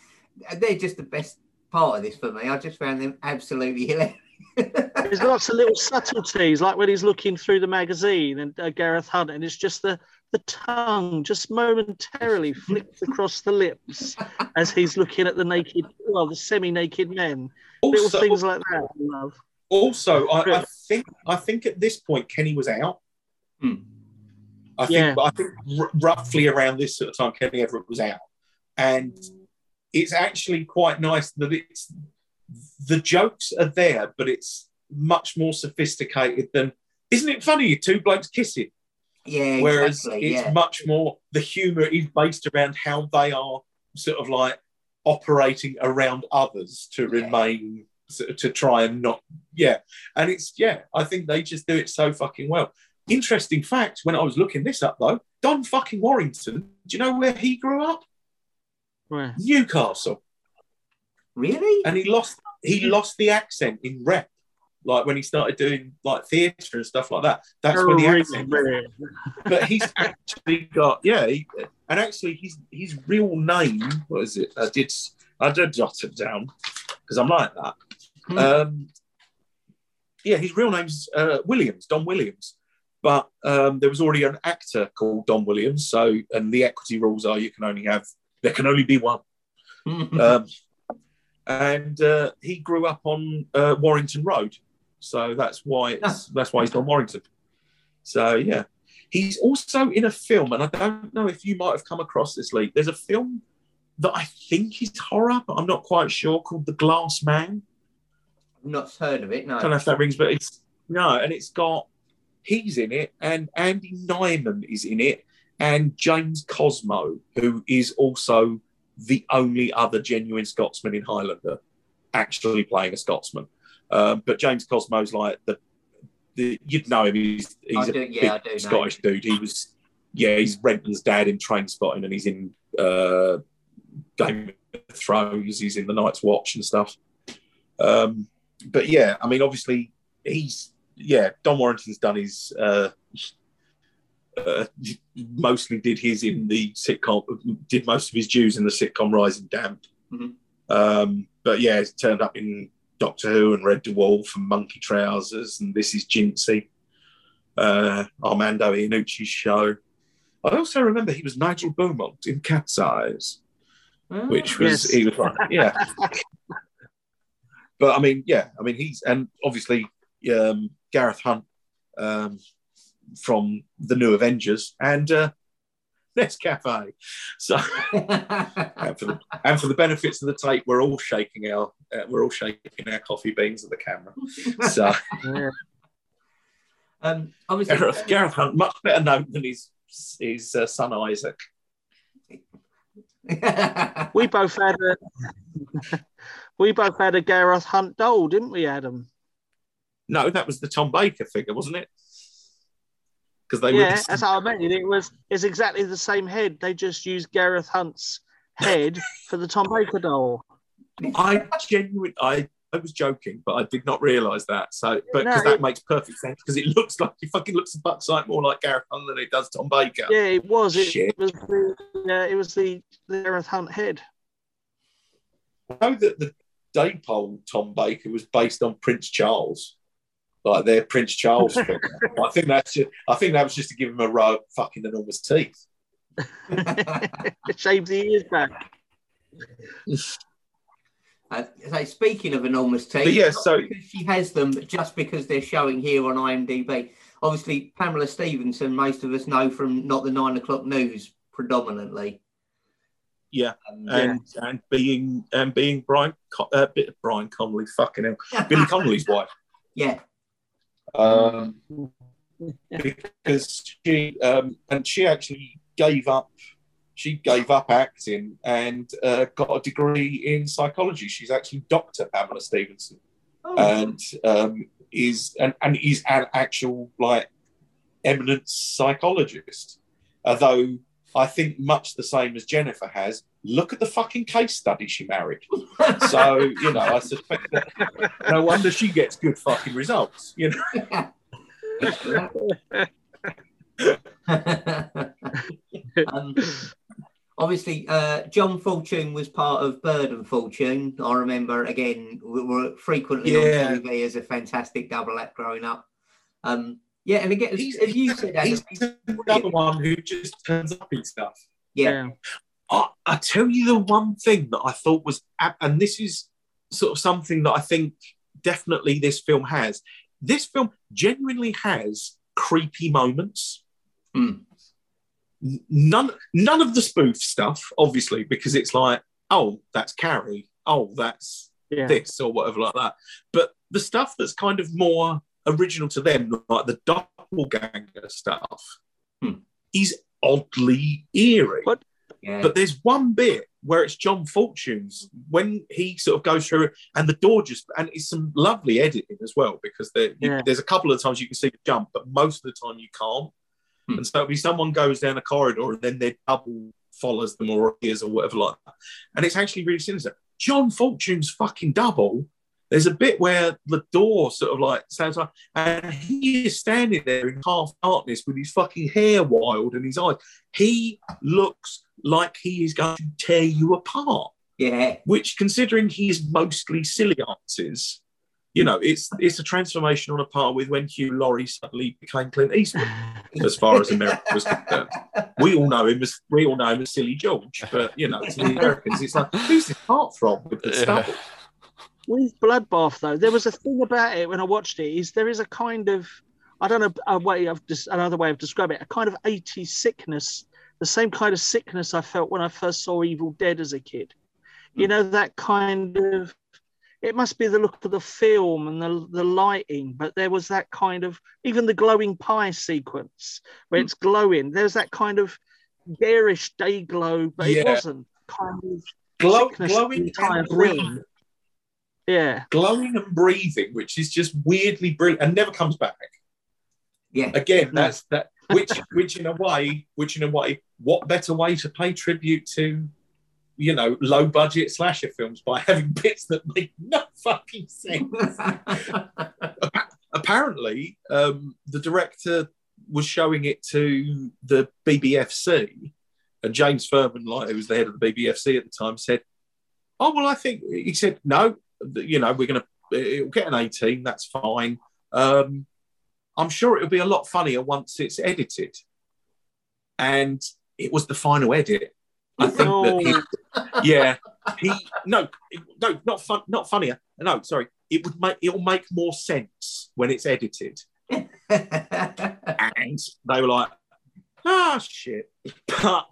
they're just the best part of this for me. I just found them absolutely hilarious. There's lots of little subtleties, like when he's looking through the magazine and uh, Gareth Hunt, and it's just the the tongue just momentarily flicked across the lips as he's looking at the naked, well, the semi-naked men. Little things like that. I love. also I, I think I think at this point Kenny was out. Hmm. I think Yeah. I think r- roughly around this sort of time Kenny Everett was out, and it's actually quite nice that it's the jokes are there, but it's much more sophisticated than. Isn't it funny? Two blokes kissing. yeah, Whereas exactly. it's yeah. much more the humor is based around how they are sort of like operating around others to Yeah. remain to try and not yeah and it's yeah i think they just do it so fucking well interesting fact when i was looking this up though don fucking warrington do you know where he grew up Right. newcastle really? and he lost he lost the accent in rep like when he started doing like theatre and stuff like that that's when the accent but he's actually got yeah, he, and actually his his real name what is it? I did I did jot it down because I'm like that. Hmm. Um, yeah, his real name's uh, Williams, Don Williams, but um, there was already an actor called Don Williams. So, and the equity rules are you can only have there can only be one. Um, and uh, he grew up on uh, Warrington Road, so that's why it's, that's why he's Don Warrington. So yeah, he's also in a film, and I don't know if you might have come across this, Lee. There's a film that I think is horror, but I'm not quite sure, called The Glass Man. I've not heard of it. No. I don't know if that rings, but it's no, and it's got he's in it, and Andy Nyman is in it, and James Cosmo, who is also the only other genuine Scotsman in Highlander, actually playing a Scotsman. Um, but James Cosmo's like the, the you'd know him. He's he's a do- big yeah, know Scottish dude. He was yeah, he's Renton's dad in Trainspotting, and he's in uh, Game of Thrones. He's in The Night's Watch and stuff. Um, but yeah, I mean, obviously, he's yeah. Don Warrington's done his uh, uh, mostly did his in the sitcom. Did most of his dues in the sitcom Rising Damp. Mhm. Um, but yeah, he's turned up in Doctor Who and Red Dwarf and Monkey Trousers, and this is Jinxie. Uh, Armando Iannucci's show. I also remember he was Nigel Beaumont in Cat's Eyes Ah. which was Yes. he was like, yeah. but I mean, yeah, I mean he's and obviously um, Gareth Hunt um, from the New Avengers and uh, Nescafe. So and for the and for the benefits of the tape, we're all shaking our uh, we're all shaking our coffee beans at the camera. So um, obviously, Gareth, Gareth Hunt, much better known than his his uh, son Isaac. We both had a we both had a Gareth Hunt doll, didn't we, Adam? No, that was the Tom Baker figure, wasn't it? Because they yeah, were that's how I meant it. It was it's exactly the same head. They just used Gareth Hunt's head for the Tom Baker doll. I genuinely, I, I was joking, but I did not realise that. So, but because No, that it- makes perfect sense because it looks like it fucking looks a buck sight more like Gareth Hunt than it does Tom Baker. Yeah, it was. It Shit. was the uh, it was the, the Gareth Hunt head. I know that the Daypole Tom Baker was based on Prince Charles, like their Prince Charles film. I think that's just, I think that was just to give him a row of fucking enormous teeth. Shaves the ears back. Uh, so speaking of enormous teeth, But yeah, so- she has them, just because they're showing here on IMDb. Obviously, Pamela Stephenson, most of us know from not the nine o'clock news predominantly. Yeah, Um, and and being and being Brian Co- uh, bit Brian Connolly, fucking hell, Billy Connolly's wife. yeah, Um, because she um, and she actually gave up. She gave up acting and uh, got a degree in psychology. She's actually Doctor Pamela Stephenson, Oh, and um, is and, and is an actual like eminent psychologist. Although I think much the same as Jennifer has. Look at the fucking case study she married. So you know, I suspect that no wonder she gets good fucking results. You know. um, obviously, uh, John Fortune was part of Bird and Fortune. I remember again, we were frequently Yeah. on TV as a fantastic double act growing up. Um, yeah, and again, as, He's, as you said, Adam, he's he's another one who just turns up in stuff. yeah, I, I tell you the one thing that I thought was, and this is sort of something that I think definitely this film has. This film genuinely has creepy moments. N- None, none of the spoof stuff, obviously, because it's like, oh, that's Carrie. Oh, that's Yeah. this or whatever like that. But the stuff that's kind of more original to them, like the doppelganger stuff, Hmm. is oddly eerie. What? Yeah. But there's one bit where it's John Fortune's when he sort of goes through it and the door just and it's some lovely editing as well because there, you- there's a couple of times you can see the jump, but most of the time you can't. Hmm. And so it'll be someone goes down a corridor and then their double follows them or appears or whatever like that. And it's actually really sinister. John Fortune's fucking double. There's a bit where the door sort of like stands up and he is standing there in half darkness with his fucking hair wild and his eyes. He looks like he is going to tear you apart, yeah, which considering he's mostly silly answers, you know, it's it's a transformation on a par with when Hugh Laurie suddenly became Clint Eastwood, as far as America was concerned. We all know him as we all know him as Silly George, but you know, to the Americans, it's like who's this heartthrob with the Yeah. With Bloodbath, though, there was a thing about it when I watched it. Is there is a kind of, I don't know, a way of just another way of describing it, a kind of 80s sickness, the same kind of sickness I felt when I first saw Evil Dead as a kid. You hmm. know, that kind of, it must be the look of the film and the, the lighting, but there was that kind of, even the glowing pie sequence where hmm. it's glowing, there's that kind of garish day glow, but it wasn't kind of Glow, glowing and film. Breathing, Yeah. glowing and breathing, which is just weirdly brilliant and never comes back. yeah, Again, No. that's that. Which, which in a way, which in a way, what better way to pay tribute to, you know, low budget slasher films by having bits that make no fucking sense. Apparently, um, the director was showing it to the BBFC, and James Ferman, like who was the head of the BBFC at the time, said, "Oh well, I think he said no. You know, we're going to it'll get an eighteen. That's fine. Um, I'm sure it'll be a lot funnier once it's edited." And it was the final edit. I think that he, yeah, he no, no, not fun, not funnier. No, sorry, it would make it'll make more sense when it's edited. And they were like, ah, shit. But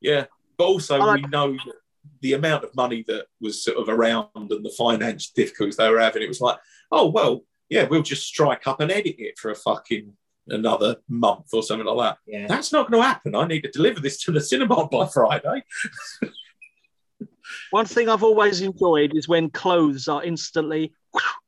yeah, but also I we know that the amount of money that was sort of around and the finance difficulties they were having. It was like, oh well, yeah, we'll just strike up and edit it for a fucking another month or something like that. yeah. That's not going to happen. I need to deliver this to the cinema by Friday. One thing I've always enjoyed is when clothes are instantly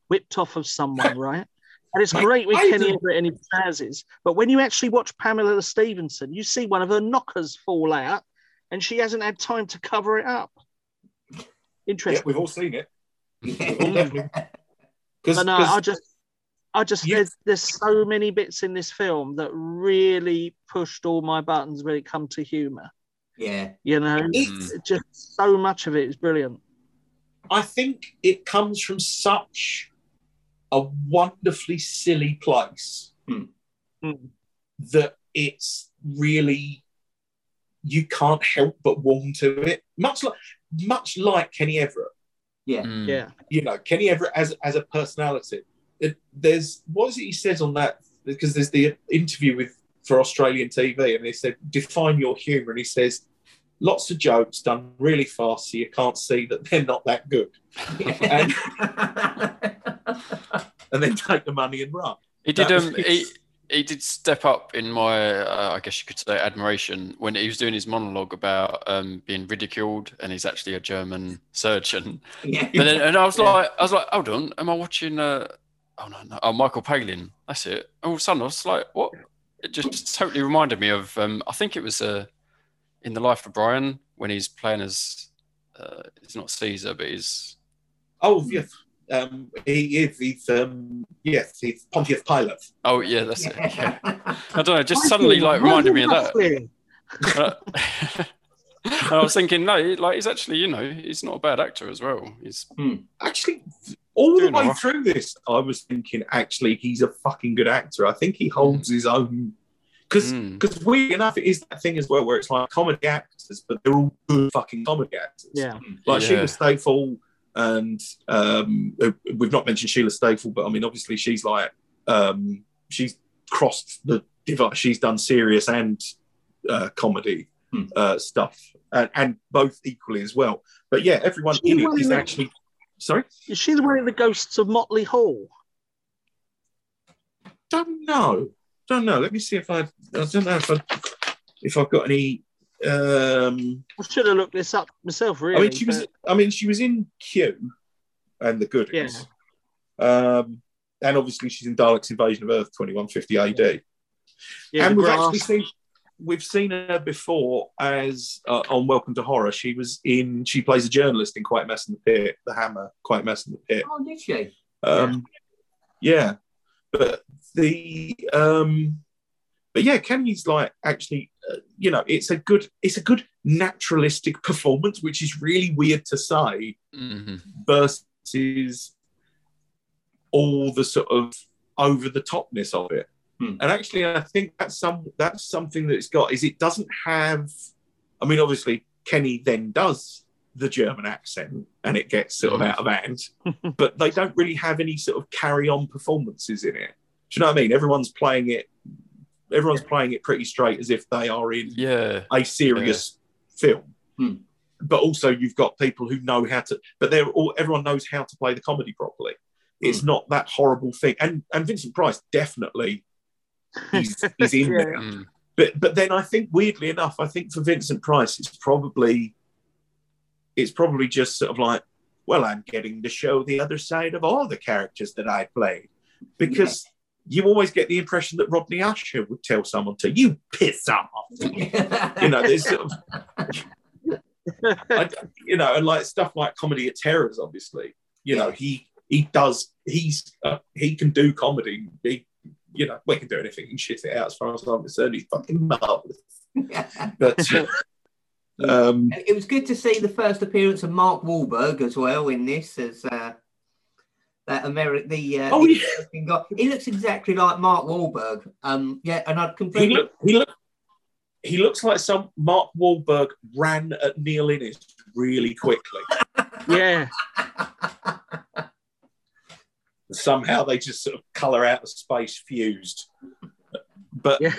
whipped off of someone, right? And it's great with Kenny Everett and his trousers. But when you actually watch Pamela Stephenson, you see one of her knockers fall out and she hasn't had time to cover it up. Yeah, Interesting. we've all seen it. Because But no, I just, I just, You- there's, there's so many bits in this film that really pushed all my buttons when it comes to humour. yeah. You know, It's- just so much of it is brilliant. I think it comes from such a wonderfully silly place Hmm. that it's really you can't help but warm to it. Much like much like Kenny Everett. Yeah. Mm. Yeah. you know, Kenny Everett as as a personality. It, there's what is it he says on that because there's the interview with for Australian TV and they said define your humour and he says lots of jokes done really fast so you can't see that they're not that good and, and then take the money and run. He did. That Um, he he did step up in my, uh, I guess you could say, admiration when he was doing his monologue about um, being ridiculed, and he's actually a German surgeon. yeah. And then, and I was Yeah. like, I was like, hold on, am I watching? Uh, oh no, no, oh Michael Palin. That's it. All of a sudden, I was like, what? It just totally reminded me of. Um, I think it was uh, in the Life of Brian when he's playing as. Uh, it's not Caesar, but he's. Oh yes. Um, he is he's um yes, he's Pontius Pilate. Oh yeah, that's it. Yeah. Yeah. I don't know. Just suddenly like reminded me of that. And I was thinking, no, like he's actually, you know, he's not a bad actor as well. He's Actually, all the way all right. through this, I was thinking, actually, he's a fucking good actor. I think he holds his own. Because Mm. because weirdly enough, it is that thing as well where it's like comedy actors, but they're all good fucking comedy actors. Yeah. Like Yeah. Sheila Steafel, and um, uh, we've not mentioned Sheila Steafel, but I mean, obviously, she's like, um, she's crossed the divide. She's done serious and uh, comedy Hmm. uh, stuff, and, and both equally as well. But yeah, everyone She in it won is the- actually. Sorry? Is she the one of the ghosts of Motley Hall? don't know. Don't know. Let me see if I. I don't know if I if I've got any. Um, I should have looked this up myself, really. I mean, she was. I mean, she was in Q, and the Goodies. yeah. Um, and obviously, she's in Dalek's Invasion of Earth, twenty one fifty AD. yeah, and we've grass. actually seen. We've seen her before as uh, on Welcome to Horror. She was in. She plays a journalist in Quatermass in the Pit, The Hammer, Quatermass in the Pit. Oh, did she? Um, yeah, but the um, but yeah, Kenny's like actually, uh, you know, it's a good, it's a good naturalistic performance, which is really weird to say Mhm. versus all the sort of over the topness of it. Hmm. And actually, I think that's some that's something that it's got is it doesn't have. I mean, obviously, Kenny then does the German accent, and it gets sort of out of hand. but they don't really have any sort of carry on performances in it. Do you know what I mean? Everyone's playing it. Everyone's playing it pretty straight as if they are in Yeah. a serious film. Hmm. But also, you've got people who know how to. But they're all. Everyone knows how to play the comedy properly. It's not that horrible thing. And and Vincent Price definitely. He's, he's in Yeah. there. Mm. But but then I think weirdly enough, I think for Vincent Price, it's probably it's probably just sort of like, well, I'm getting to show the other side of all the characters that I played. Because you always get the impression that Rodney Usher would tell someone to, you piss off. You know, there's sort of I, you know, and like stuff like comedy of terrors, obviously, you know, he he does he's uh, he can do comedy. He, you know, we can do anything. and shit it out as far as I'm concerned. He's fucking marvelous. But um, it was good to see the first appearance of Mark Wahlberg as well in this as uh, that American the uh, Oh, the yeah. American guy. He looks exactly like Mark Wahlberg. Um, yeah, and I'd he completely look he look he looks like some Mark Wahlberg ran at Neil Innes really quickly. yeah, Somehow they just sort of colour out of space fused. But yeah.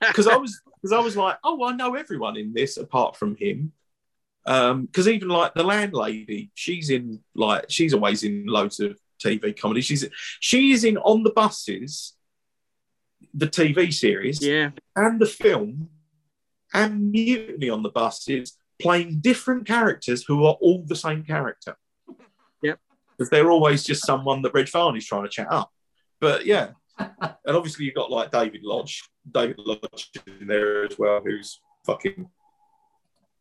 because I was because I was like, oh, I know everyone in this apart from him. Because even like the landlady, she's in like she's always in loads of TV comedy. She's she is in on the buses, the TV series, yeah. and the film, and Mutiny on the buses, playing different characters who are all the same character. Yep. Because they're always just someone that Reg Varney's trying to chat up. But yeah, and obviously you've got like David Lodge, David Lodge in there as well, who's fucking,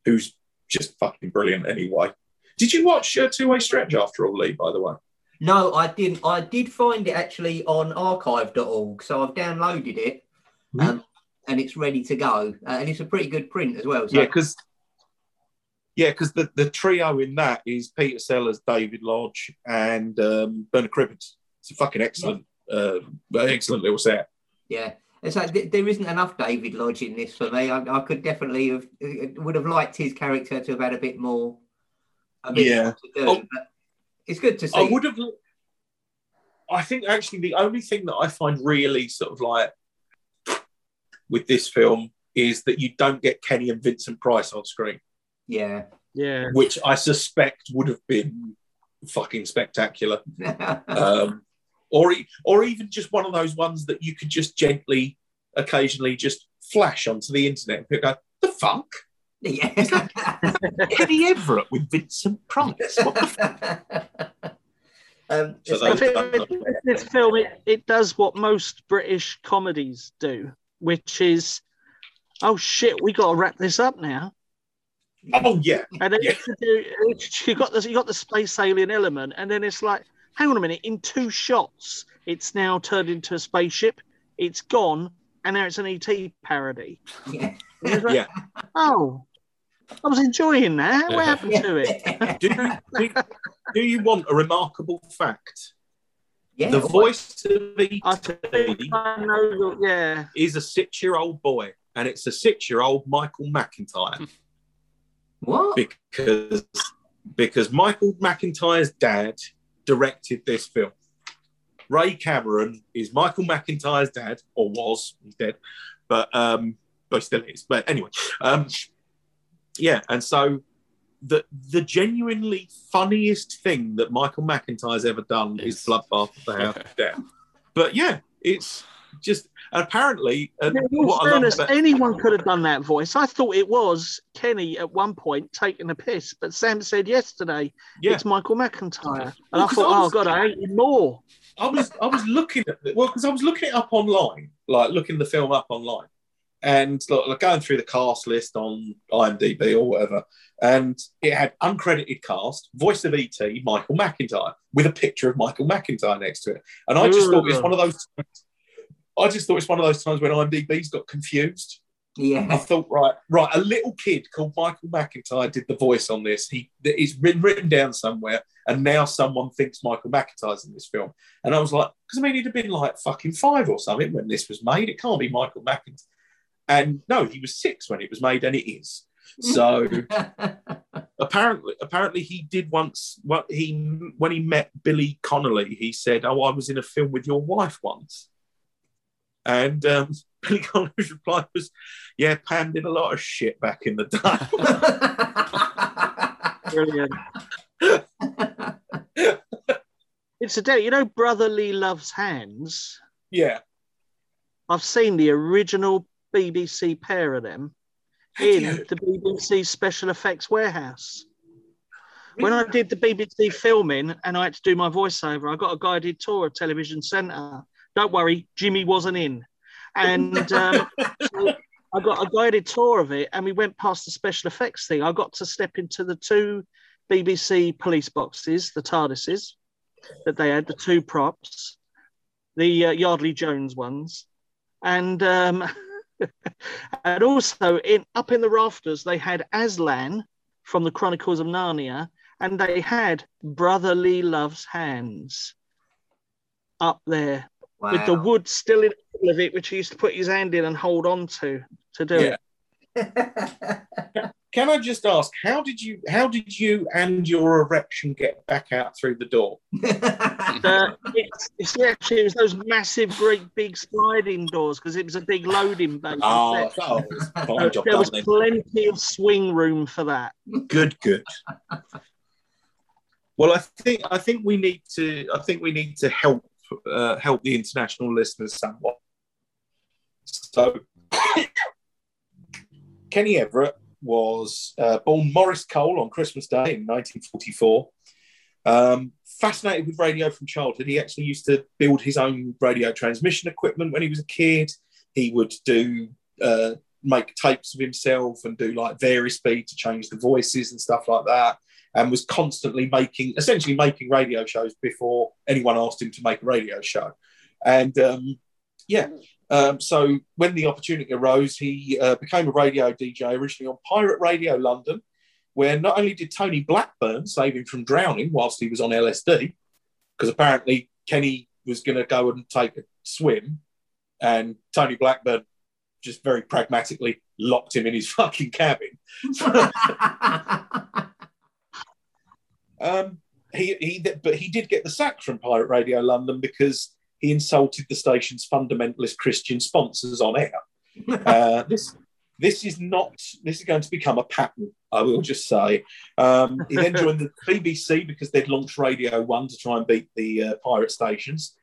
who's just fucking brilliant anyway. Did you watch uh, Two Way Stretch after all, Lee? By the way, No, I didn't. I did find it actually on archive.org, so I've downloaded it, um, and it's ready to go. Uh, and it's a pretty good print as well. So yeah, because Yeah, because the, the trio in that is Peter Sellers, David Lodge, and um, Bernard Cribbins. It's a fucking excellent, uh, excellent little set. Yeah. It's like th- there isn't enough David Lodge in this for me. I, I could definitely have would have liked his character to have had a bit more. A bit Yeah. more to do, Oh. but it's good to see. I would have. I think actually the only thing that I find really sort of like with this film is that you don't get Kenny and Vincent Price on screen, Yeah. Yeah. which I suspect would have been fucking spectacular. um, or or even just one of those ones that you could just gently, occasionally, just flash onto the internet and people go, "The fuck, yeah. Kenny Everett with Vincent Price? What the fuck?" um, So it's I those- like- think with this film, it, it does what most British comedies do, which is, oh shit, we got to wrap this up now. Oh yeah, And then Yeah. you, you got the you got the space alien element, and then it's like, hang on a minute, in two shots, it's now turned into a spaceship. It's gone, and now it's an ET parody. yeah. Like, Yeah. Oh, I was enjoying that. What happened to it? do, do, do you want a remarkable fact? yeah. the voice of I E.T. think I know. Yeah. is a six-year-old boy, and it's a six-year-old Michael McIntyre What? because because Michael McIntyre's dad directed this film. Ray Cameron is Michael McIntyre's dad, or was he's dead, but um, but still is. But anyway, um, yeah, and so the the genuinely funniest thing that Michael McIntyre's ever done is Bloodbath of the House of Death. But yeah, it's just and apparently and In all what I love fairness, about- anyone could have done that voice. I thought it was Kenny at one point taking a piss, but Sam said yesterday yeah, it's Michael McIntyre, and Well, I 'cause thought, I oh was- god, I hate you more. I was I was looking at it well because I was looking it up online, like looking the film up online, and like, going through the cast list on IMDb or whatever, and it had uncredited cast, voice of ET, Michael McIntyre, with a picture of Michael McIntyre next to it, and I just thought it's one of those. Times, I just thought it's one of those times when IMDb's got confused. Yeah, I thought, right, right, a little kid called Michael McIntyre did the voice on this. He it's been written down somewhere, and now someone thinks Michael McIntyre's in this film. And I was like, because I mean, he'd have been like fucking five or something when this was made. It can't be Michael McIntyre. And no, he was six when it was made, and it is. So apparently, apparently he did once. What he when he met Billy Connolly, he said, "Oh, I was in a film with your wife once." And um, Billy Connolly's reply was, "Yeah, Pam did a lot of shit back in the day." Brilliant. It's a day, you know, Brotherly Loves Hands. yeah, I've seen the original BBC pair of them in you? the BBC Special Effects Warehouse. When I did the BBC filming and I had to do my voiceover, I got a guided tour of Television Centre. Don't worry, Jimmy wasn't in. And um, so I got a guided tour of it and we went past the special effects thing. I got to step into the two BBC police boxes, the TARDISes that they had, the two props, the uh, Yardley Jones ones. And um, and also in up in the rafters they had Aslan from the Chronicles of Narnia, and they had Brotherly Love's Hands up there with the wood still in the middle of it, which he used to put his hand in and hold on to to do Yeah. it. Can I just ask, how did you, how did you and your erection get back out through the door? Uh, it's, it's actually it was those massive, great, big sliding doors because it was a big loading bay. Oh, oh, it's So fine job there was then. plenty of swing room for that. Good, good. Well, I think I think we need to I think we need to help uh, help the international listeners somewhat. So, Kenny Everett was uh, born Maurice Cole on Christmas Day in 1944. Um, fascinated with radio from childhood, he actually used to build his own radio transmission equipment when he was a kid. He would do uh, make tapes of himself and do like various speed to change the voices and stuff like that and was constantly making essentially making radio shows before anyone asked him to make a radio show and um, yeah um, so when the opportunity arose he uh, became a radio dj originally on pirate radio london where not only did Tony Blackburn save him from drowning whilst he was on LSD, because apparently Kenny was going to go and take a swim, and Tony Blackburn just very pragmatically locked him in his fucking cabin. um, he, he, but he did get the sack from Pirate Radio London because he insulted the station's fundamentalist Christian sponsors on air. Uh, this this is not this is going to become a pattern i will just say. Um, he then joined the bbc because they'd launched radio one to try and beat the uh, pirate stations.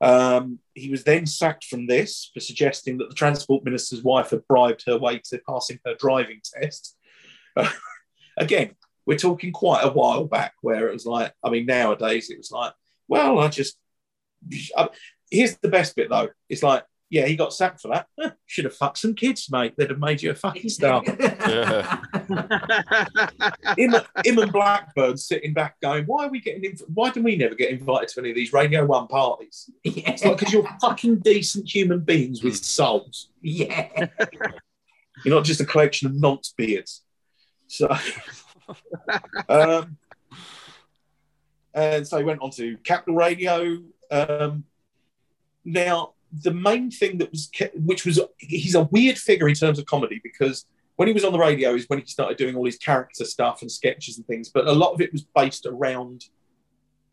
Um, he was then sacked from this for suggesting that the transport minister's wife had bribed her way to passing her driving test. Uh, again we're talking quite a while back where it was like i mean nowadays it was like well i just here's the best bit though it's like yeah, he got sacked for that. Should have fucked some kids, mate. They'd have made you a fucking star. Yeah. him, him and Blackburn sitting back going, why are we getting, inv- why do we never get invited to any of these Radio 1 parties? yeah. It's like, because you're fucking decent human beings with souls. yeah. You're not just a collection of nonce beards. So, um, and so he went on to Capital Radio. Um, now, the main thing that was, which was, he's a weird figure in terms of comedy because when he was on the radio is when he started doing all his character stuff and sketches and things, but a lot of it was based around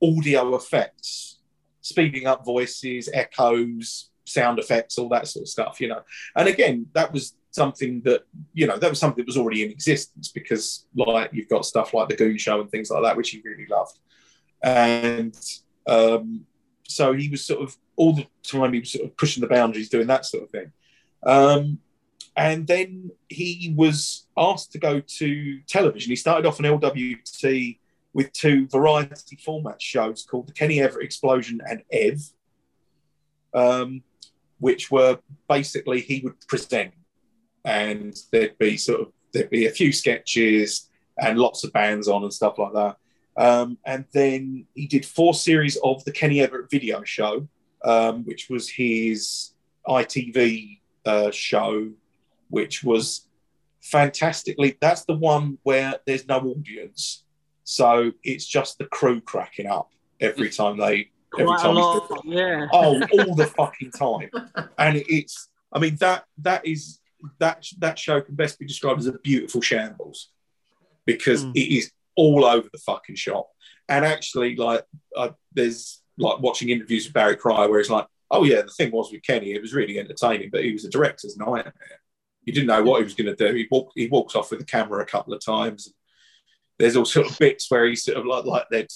audio effects, speeding up voices, echoes, sound effects, all that sort of stuff, you know. And again, that was something that, you know, that was something that was already in existence because, like, you've got stuff like The Goon Show and things like that, which he really loved. And um, so he was sort of all the time, he was sort of pushing the boundaries, doing that sort of thing. Um, and then he was asked to go to television. He started off on LWT with two variety format shows called The Kenny Everett Explosion and Ev, um, which were basically he would present, and there'd be sort of there'd be a few sketches and lots of bands on and stuff like that. Um, and then he did four series of the Kenny Everett video show, um, which was his ITV uh, show, which was fantastically. That's the one where there's no audience, so it's just the crew cracking up every time they. Every Quite a time he's lot, yeah. oh, all the fucking time, and it's. I mean that that is that that show can best be described as a beautiful shambles because Mm. it is all over the fucking shop. And actually, like, uh, there's like watching interviews with Barry Cryer where it's like, oh yeah, the thing was with Kenny, it was really entertaining, but he was a director's nightmare. You didn't know what he was going to do. He walked, he walks off with the camera a couple of times. There's all sort of bits where he's sort of like like that,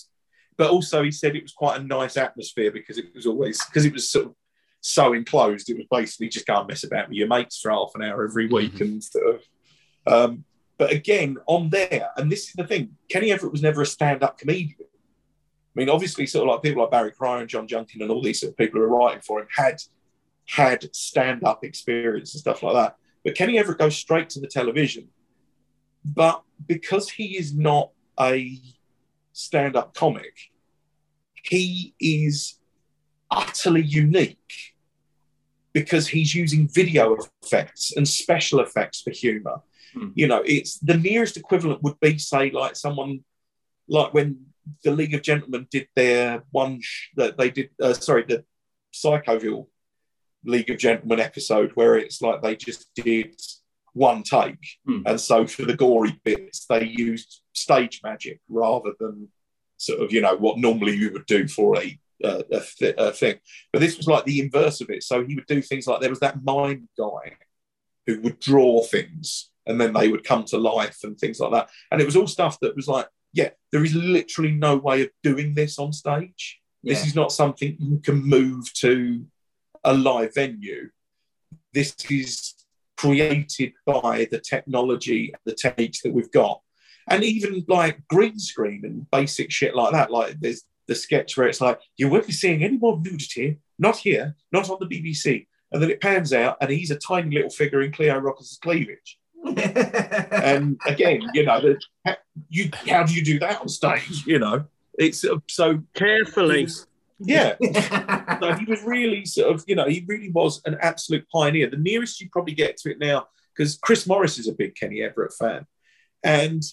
but also he said it was quite a nice atmosphere because it was always because it was sort of so enclosed. It was basically just go and mess about with your mates for half an hour every week Mhm. and sort of. Um, but again, on there, and this is the thing, Kenny Everett was never a stand-up comedian. I mean, obviously, sort of like people like Barry Cryer and John Junkin and all these sort of people who are writing for him had had stand-up experience and stuff like that. But Kenny Everett goes straight to the television. But because he is not a stand-up comic, he is utterly unique because he's using video effects and special effects for humor. Hmm. You know, it's the nearest equivalent would be, say, like someone like when the League of Gentlemen did their one sh- that they did, uh, sorry, the Psychoville League of Gentlemen episode where it's like they just did one take, Hmm. and so for the gory bits they used stage magic rather than sort of you know what normally you would do for a uh, a, th- a thing. But this was like the inverse of it. So he would do things like there was that mind guy who would draw things and then they would come to life and things like that. And it was all stuff that was like, yeah, there is literally no way of doing this on stage. This is not something you can move to a live venue. This is created by the technology and the techniques that we've got. And even like green screen and basic shit like that. Like there's the sketch where it's like, you won't be seeing any more nudity, not here, not on the BBC. And then it pans out and he's a tiny little figure in Cleo Rocos's cleavage. And again, you know, the, how, you, how do you do that on stage? You know, it's uh, so Carefully. yeah. So he was really sort of, you know, he really was an absolute pioneer. The nearest you probably get to it now, because Chris Morris is a big Kenny Everett fan. And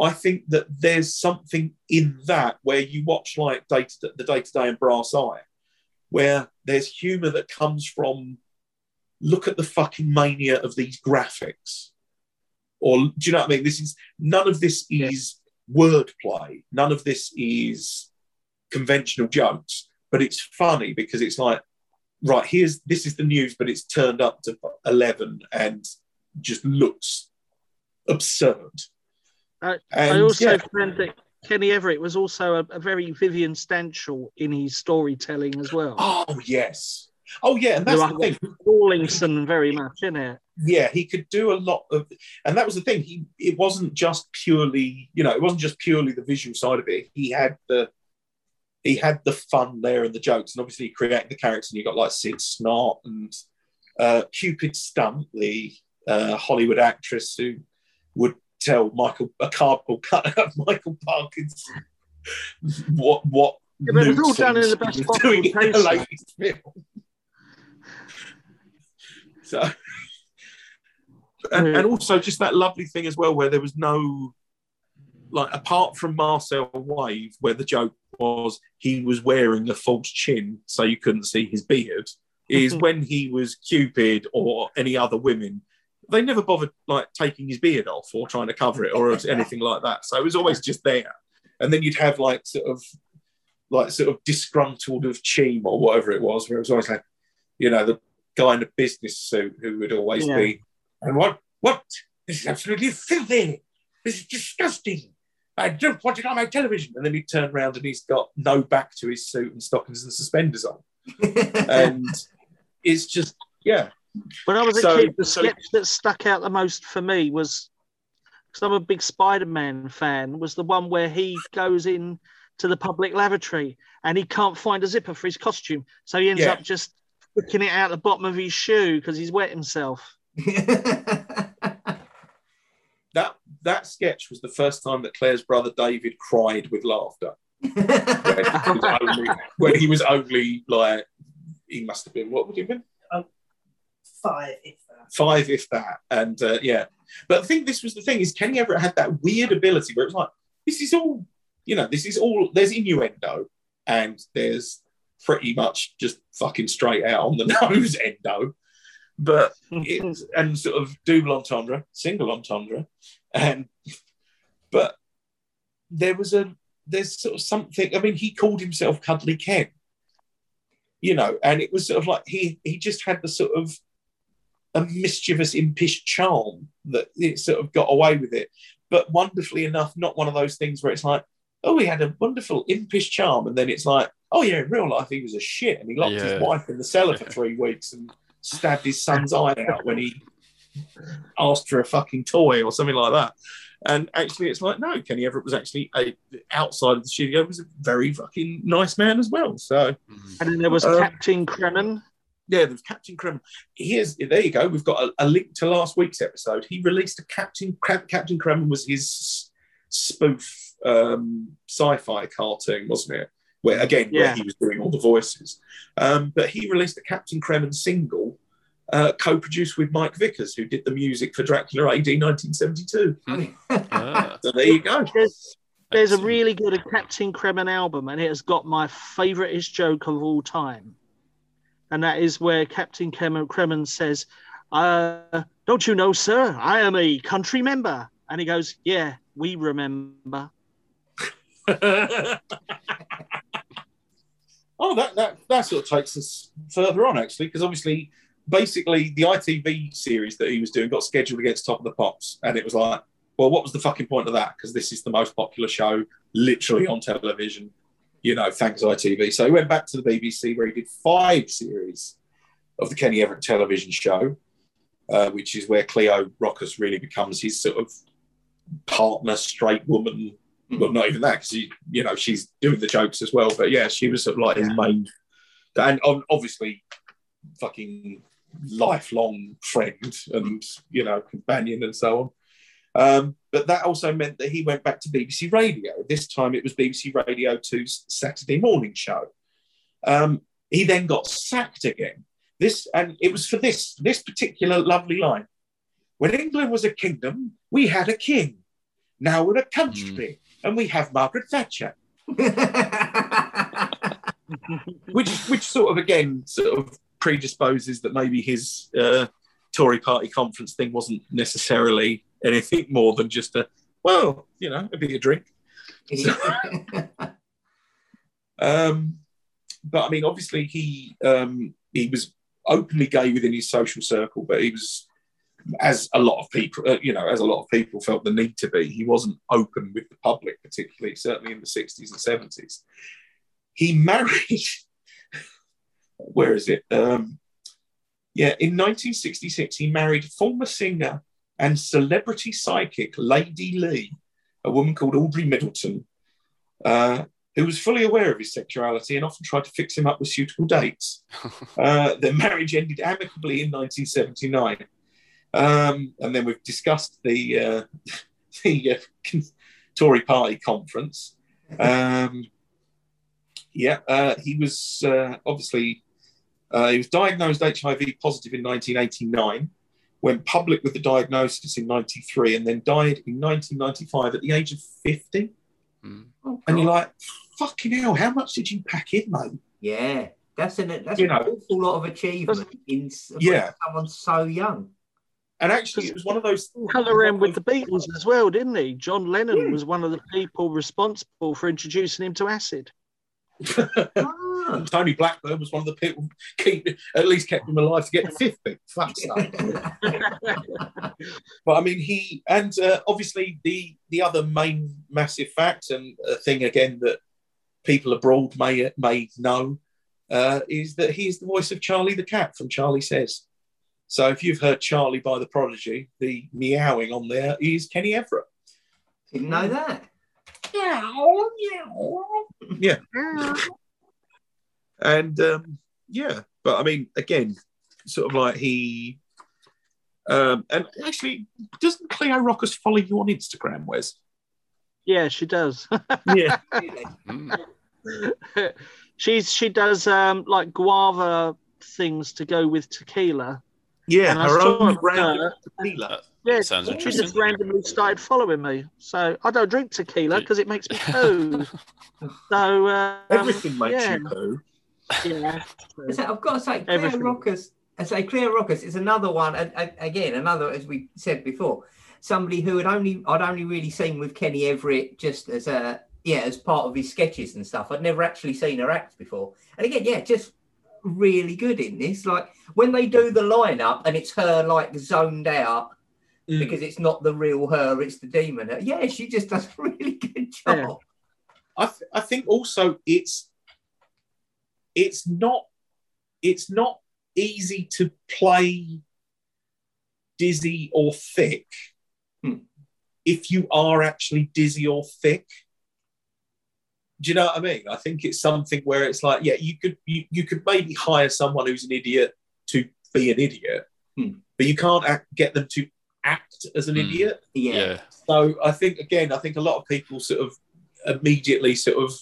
I think that there's something in that where you watch like day to, The Day Today and Brass Eye, where there's humour that comes from look at the fucking mania of these graphics. Or do you know what I mean? This is none of this is wordplay. None of this is conventional jokes, but it's funny because it's like, right, here's this is the news, but it's turned up to 11 and just looks absurd. I, And, I also yeah. found that Kenny Everett was also a, a very Vivian Stanshall in his storytelling as well. Oh, yes. Oh, yeah. And that's You the thing. Rawlinson very much, isn't it? Yeah, he could do a lot of, and that was the thing. He it wasn't just purely, you know, it wasn't just purely the visual side of it. He had the he had the fun there and the jokes, and obviously he created the characters. And you got like Sid Snot and uh, Cupid Stunt the uh, Hollywood actress who would tell Michael a cardboard cut of Michael Parkinson what what. Yeah, but it was all done in the best possible doing in the latest film. So and, and mm. also just that lovely thing as well where there was no like apart from Marcel Wave where the joke was he was wearing a false chin so you couldn't see his beard is when he was Cupid or any other women they never bothered like taking his beard off or trying to cover it or anything like that. So it was always just there. And then you'd have like sort of like sort of disgruntled of Cheam or whatever it was where it was always like you know the guy in a business suit who would always Yeah. be and what? What? This is absolutely filthy. This is disgusting. I don't want it on my television. And then he turned around and he's got no back to his suit and stockings and suspenders on. And it's just, yeah. When I was a kid, the so- sketch that stuck out the most for me was because I'm a big Spider-Man fan. Was the one where he goes in to the public lavatory and he can't find a zipper for his costume, so he ends Yeah. up just sticking it out the bottom of his shoe because he's wet himself. That that sketch was the first time that Claire's brother David cried with laughter. When he was only, when he was only like, he must have been, what would he have been? Five, if that. five, if that. And uh, yeah, but I think this was the thing is Kenny Everett had that weird ability where it was like, this is all, you know, this is all. There's innuendo, and there's pretty much just fucking straight out on the nose endo, but it's and sort of double entendre, single entendre, and but there was a there's sort of something. I mean, he called himself Cuddly Ken, you know, and it was sort of like he he just had the sort of a mischievous, impish charm that it sort of got away with it. But wonderfully enough, not one of those things where it's like, oh, he had a wonderful impish charm, and then it's like, oh yeah, in real life he was a shit, and he locked Yeah. his wife in the cellar for three weeks and stabbed his son's eye out when he asked for a fucking toy or something like that. And actually, it's like, no, Kenny Everett was actually a, outside of the studio was a very fucking nice man as well. So Mhm. And then there was Uh, Captain Kremmen. yeah, there's Captain Kremmen. Here's there you go. We've got a, a link to last week's episode. He released a Captain Captain Kremmen was his spoof um, sci-fi cartoon, wasn't it? Where again, where he was doing all the voices. Um, but he released a Captain Kremmen single, uh, co-produced with Mike Vickers, who did the music for Dracula AD 1972. Ah, So there you go. There's, there's a really good Captain Kremmen album, and it has got my favouriteest joke of all time. And that is where Captain Kremmen, Kremmen says, uh, Don't you know, sir, I am a country member. And he goes, Yeah, we remember. oh, that, that that sort of takes us further on actually, because obviously, basically, the ITV series that he was doing got scheduled against Top of the Pops, and it was like, well, what was the fucking point of that? Because this is the most popular show literally on television. You know, thanks ITV. So he went back to the BBC where he did five series of the Kenny Everett television show, uh, which is where Cleo Rocos really becomes his sort of partner, straight woman well, not even that because you know she's doing the jokes as well. But yeah, she was sort of like his main, and obviously, fucking lifelong friend and you know companion and so on. Um, but that also meant that he went back to BBC Radio. This time it was BBC Radio 2's Saturday morning show. Um, he then got sacked again. This and it was for this this particular lovely line. When England was a kingdom, we had a king. Now we're a country, and we have Margaret Thatcher, which which sort of again sort of predisposes that maybe his uh, Tory party conference thing wasn't necessarily anything more than just a well, you know, a bit of drink. Um, but I mean, obviously, he um, he was openly gay within his social circle, but he was, as a lot of people, uh, you know, as a lot of people felt the need to be. He wasn't open with the public, particularly certainly in the sixties and seventies. He married. where is it? Um, yeah, in 1966, he married former singer and celebrity psychic Lady Lee, a woman called Audrey Middleton, uh, who was fully aware of his sexuality and often tried to fix him up with suitable dates. uh, their marriage ended amicably in 1979. Um, and then we've discussed the, uh, the uh, Tory party conference. Um, yeah, uh, he was uh, obviously uh, he was diagnosed HIV positive in 1989, went public with the diagnosis in 93, and then died in 1995 at the age of 50. Mm. Oh, And you're like, fucking hell, how much did you pack in, mate? yeah, that's an that's You an know. awful lot of achievement in Yeah. someone so young. And actually, it was one of those. Hung around with the Beatles as well, didn't he? John Lennon Yeah. was one of the people responsible for introducing him to acid. Ah. Tony Blackburn was one of the people keep at least kept him alive to get to 50. Fuck's sake. But I mean, he and uh, obviously the the other main massive fact and a thing again that people abroad may may know uh, is that he is the voice of Charlie the cat from Charlie Says. So if you've heard Charlie by the Prodigy, the meowing on there is Kenny Everett. Didn't know that. Yeah, meow. Yeah. and um, yeah, but I mean, again, sort of like he. Um, and actually, doesn't Cleo Rocos follow you on Instagram, Wes? Yeah, she does. Yeah. Really? She's she does um like guava things to go with tequila. Yeah, And I her saw own her- random tequila. Yeah, Sounds she interesting. just randomly started following me. So I don't drink tequila because it makes me poo. so um, Everything makes yeah. you poo. Yeah. So I've got to say, Clear Everything. Rockers. I say Cleo Rocos is another one. a- a- Again, another as we said before, somebody who had only I'd only really seen with Kenny Everett just as a yeah as part of his sketches and stuff. I'd never actually seen her act before. And again, yeah, just really good in this. Like when they do the lineup and it's her like zoned out Mm. because it's not the real her, it's the demon. Yeah, she just does a really good job. Yeah. I, th- I think also it's it's not it's not easy to play dizzy or thick Hmm. if you are actually dizzy or thick. Do you know what I mean? I think it's something where it's like, yeah, you could you, you could maybe hire someone who's an idiot to be an idiot, Hmm. but you can't act, get them to act as an Hmm. idiot. Yeah. Yeah. So I think again, I think a lot of people sort of immediately sort of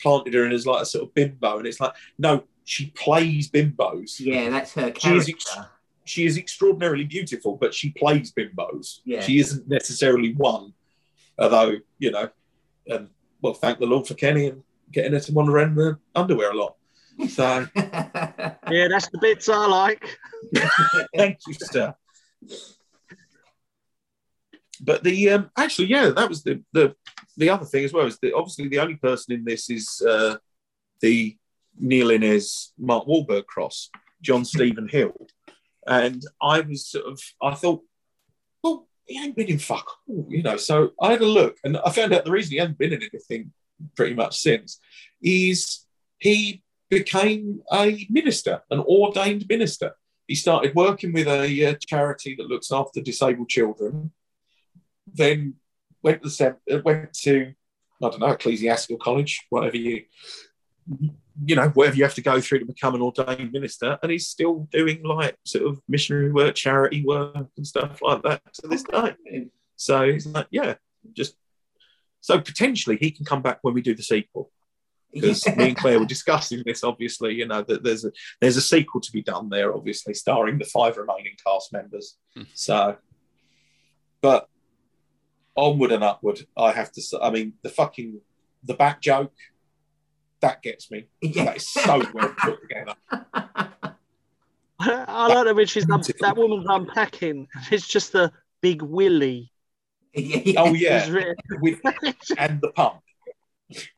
planted her in as like a sort of bimbo, and it's like, no, she plays bimbos. Yeah, that's her She is character. ex- She is extraordinarily beautiful, but she plays bimbos. Yeah. She isn't necessarily one, although you know, um, well, thank the Lord for Kenny and getting her to wander in the underwear a lot. So Yeah, that's the bits I like. thank you, sir. But the um, actually, yeah, that was the the the other thing as well is that obviously the only person in this is uh, the Neil Innes Mark Wahlberg cross, John Stephen Hill, and I was sort of I thought, he ain't been in fuck, all, you know. So I had a look, and I found out the reason he hasn't been in anything pretty much since is he became a minister, an ordained minister. He started working with a uh, charity that looks after disabled children. Then went to uh, went to I don't know ecclesiastical college, whatever you you know whatever you have to go through to become an ordained minister, and he's still doing like sort of missionary work, charity work, and stuff like that to this day. So he's like, yeah, just so potentially he can come back when we do the sequel because me and Claire were discussing this. Obviously, you know that there's a there's a sequel to be done there, obviously starring the five remaining cast members. Hmm. So, but onward and upward. I have to say. I mean, the fucking the back joke that gets me. Yeah. That is so well put together. I like that when she's un- that woman's unpacking. It's just the big willy. yeah. Oh yeah, with and the pump.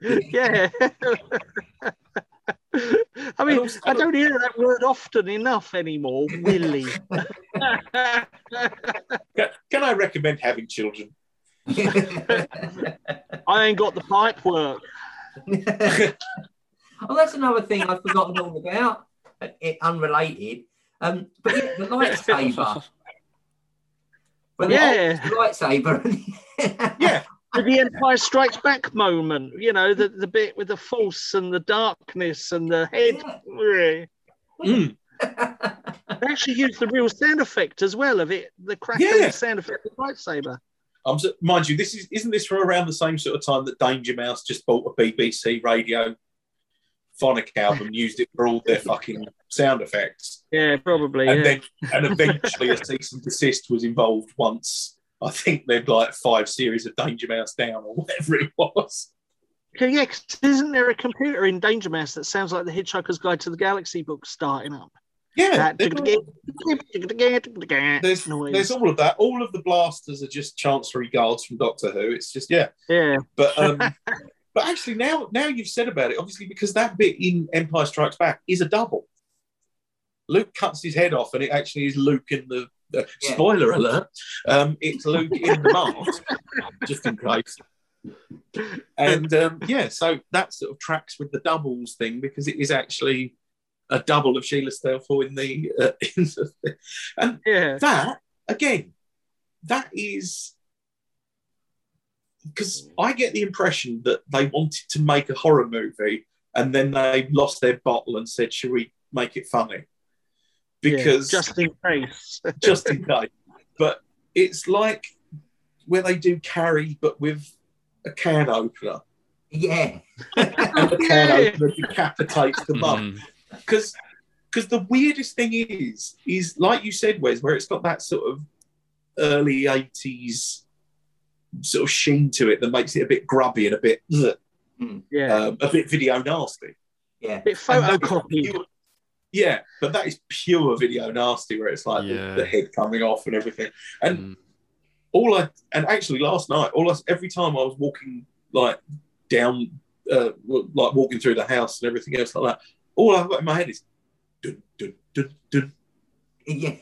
yeah. I mean, also- I don't hear that word often enough anymore. Willy. Can, can I recommend having children? I ain't got the pipe work. oh, that's another thing I've forgotten all about. It unrelated. Um, but yeah, the lightsaber. When Yeah. old lightsaber. Yeah, the Empire Strikes Back moment, you know, the, the bit with the force and the darkness and the head. Mm. They actually used the real sound effect as well of it, the crackling Yeah. sound effect of the lightsaber. I'm s- mind you, this is isn't this from around the same sort of time that Danger Mouse just bought a BBC radio phonic album, used it for all their fucking sound effects, Yeah, probably. and yeah. then and eventually a cease and desist was involved once. I think they'd like five series of Danger Mouse down or whatever it was. Okay, yeah, 'cause isn't there a computer in Danger Mouse that sounds like the Hitchhiker's Guide to the Galaxy book starting up? Yeah, That they've got- there's noise. there's all of that. All of the blasters are just Chancellery guards from Doctor Who. It's just yeah, yeah, but um, but actually now now you've said about it, obviously because that bit in Empire Strikes Back is a double. Luke cuts his head off, and it actually is Luke in the. Uh, Yeah. Spoiler alert! Um, it's Luke in the mask, just in case. And um, yeah, so that sort of tracks with the doubles thing because it is actually a double of Sheila Steafel in the uh, in the and yeah. that again, that is because I get the impression that they wanted to make a horror movie and then they lost their bottle and said, "Should we make it funny?" Because yeah, just in case. just in case. But it's like where they do carry, but with a can opener, yeah. and the can Yeah. opener decapitates the mum. Mm. Because because the weirdest thing is is like you said Wes where it's got that sort of early 80s sort of sheen to it that makes it a bit grubby and a bit ugh, yeah, um, a bit video nasty Yeah. bit And that is photocopied. pure- yeah but that is pure video nasty where it's like the- Yeah. the, head coming off and everything and Mm. all I and actually last night, all I, every time I was walking like down, uh, like walking through the house and everything else like that, all I've got in my head is dun dun dun dun. Yeah.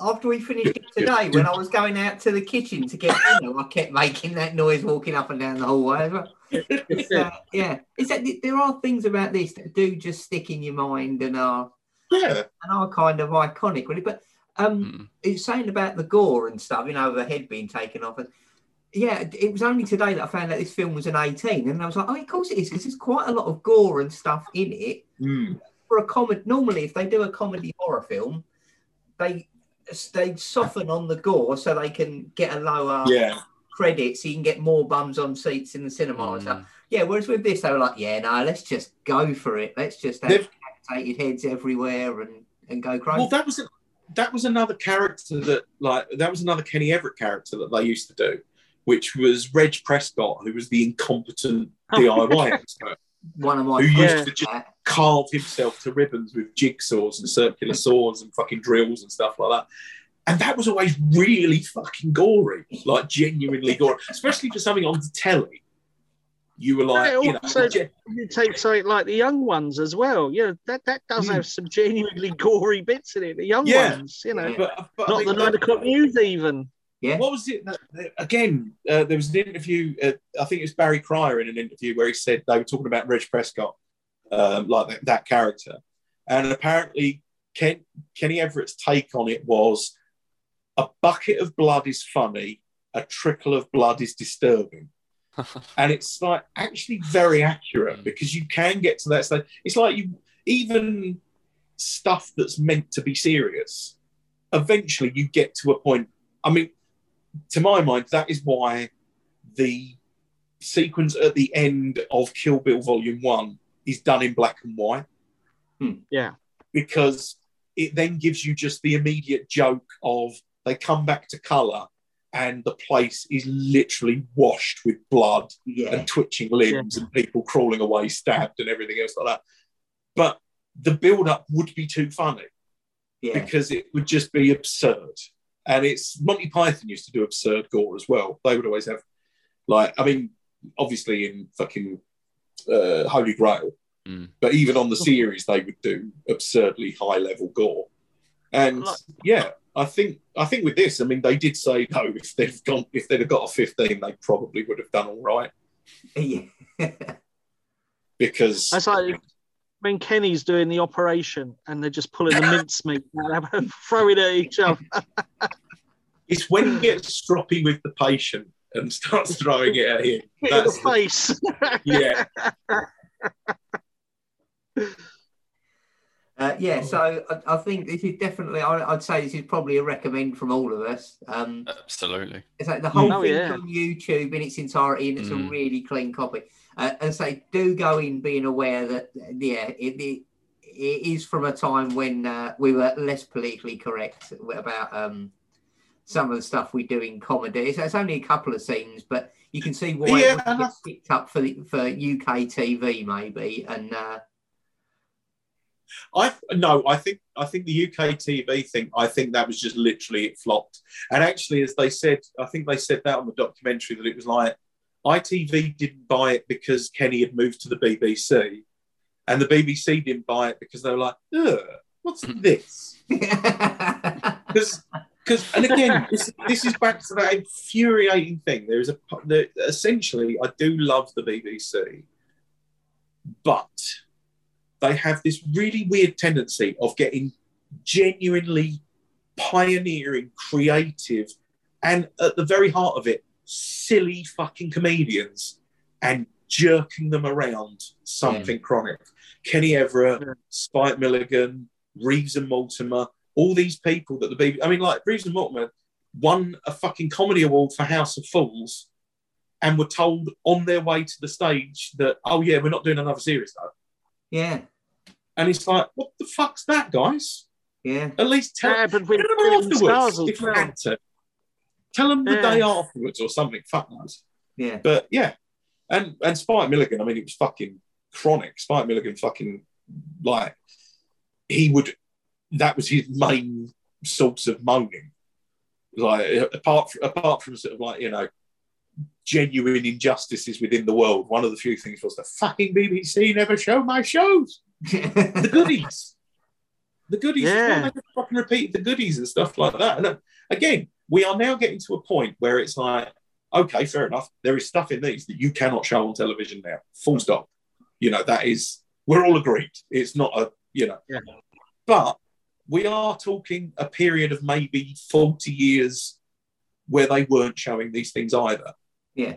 After we finished it today, when I was going out to the kitchen to get dinner, I kept making that noise walking up and down the hallway as well. Uh, yeah, it's that there are things about this that do just stick in your mind and are Yeah, and are kind of iconic, really. But um, Mm. it's saying about the gore and stuff, you know, the head being taken off. And yeah, it- was only today that I found out this film was an 18, and I was like, oh, of course it is, because there's quite a lot of gore and stuff in it Mm. for a comedy. Normally, if they do a comedy horror film, they they soften on the gore so they can get a lower yeah, credit, so you can get more bums on seats in the cinema and stuff. Mm. Yeah, whereas with this, they were like, yeah, no, let's just go for it. Let's just have decapitated heads everywhere and and go crazy. Well, that was a, that was another character that like that was another Kenny Everett character that they used to do, which was Reg Prescott, who was the incompetent DIY expert One of my Who friends used to just- carve himself to ribbons with jigsaws and circular saws and fucking drills and stuff like that. And that was always really fucking gory, like genuinely gory, especially for something on the telly. You were like, Yeah, you know, also- You take something like the young ones as well. Yeah, that, that does Mm. have some genuinely gory bits in it. The young Yeah. ones, you know, but, but not the nine o'clock news even. Yeah. What was it? That, again, uh, there was an interview. Uh, I think it was Barry Cryer in an interview where he said they were talking about Reg Prescott, um, like that, that character, and apparently Ken, Kenny Everett's take on it was a bucket of blood is funny, a trickle of blood is disturbing. and it's like actually very accurate because you can get to that stage. It's like you even stuff that's meant to be serious. Eventually, you get to a point. I mean, to my mind, that is why the sequence at the end of Kill Bill Volume One is done in black and white hmm. Yeah, because it then gives you just the immediate joke of they come back to color and the place is literally washed with blood Yeah. and twitching limbs and people crawling away, stabbed, and everything else like that. But the build up would be too funny Yeah. because it would just be absurd. And it's Monty Python used to do absurd gore as well. They would always have, like, I mean, obviously in fucking uh, Holy Grail, Mm. but even on the series, they would do absurdly high level gore. And yeah, I think I think with this, I mean, they did say no. If they've gone, if they'd have got a fifteen, they probably would have done all right yeah. because That's like when Kenny's doing the operation and they're just pulling the mincemeat out and throwing it at each other. it's when he gets stroppy with the patient and starts throwing it at him. Hit in the That's the- face. yeah, Uh, yeah, so I, I think this is definitely, I, I'd say this is probably a recommend from all of us. Um, Absolutely. it's like the whole Oh, thing's yeah. on YouTube in its entirety, and it's a Mm. really clean copy. Uh, and say, do go in being aware that, yeah, it, it, it is from a time when uh, we were less politically correct about um, some of the stuff we do in comedy. So it's only a couple of scenes, but you can see why Yeah, it gets picked up for the, for UK TV maybe, and uh, I no, I think I think the UK TV thing. I think that was just literally it flopped. And actually, as they said, I think they said that on the documentary that it was like ITV didn't buy it because Kenny had moved to the BBC, and the BBC didn't buy it because they were like, Ugh, what's hmm. this? Because because and again, this, this is back to that infuriating thing. There is a there, essentially, I do love the BBC, but they have this really weird tendency of getting genuinely pioneering, creative, and at the very heart of it, silly fucking comedians and jerking them around something hmm. chronic. Kenny Everett, Yeah. Spike Milligan, Reeves and Mortimer, all these people that the BBC, I mean, like Reeves and Mortimer won a fucking comedy award for House of Fools and were told on their way to the stage that, oh, yeah, we're not doing another series though. yeah, And it's like, what the fuck's that, guys? yeah. At least tell, That happened with tell them Britain Stars afterwards if you well. had to. Tell them the Yeah. day afterwards or something. Fuck knows. Yeah. But yeah, and and Spike Milligan. I mean, it was fucking chronic. Spike Milligan, fucking like he would. That was his main source of moaning. Like apart from, apart from sort of like you know genuine injustices within the world, one of the few things was the fucking BBC never show my shows. The goodies. The goodies. Yeah. Why they fucking repeat the goodies and stuff like that. And again, we are now getting to a point where it's like, okay, fair enough. There is stuff in these that you cannot show on television now. Full stop. You know, that is, we're all agreed. It's not a, you know. Yeah. But we are talking a period of maybe 40 years where they weren't showing these things either. Yeah.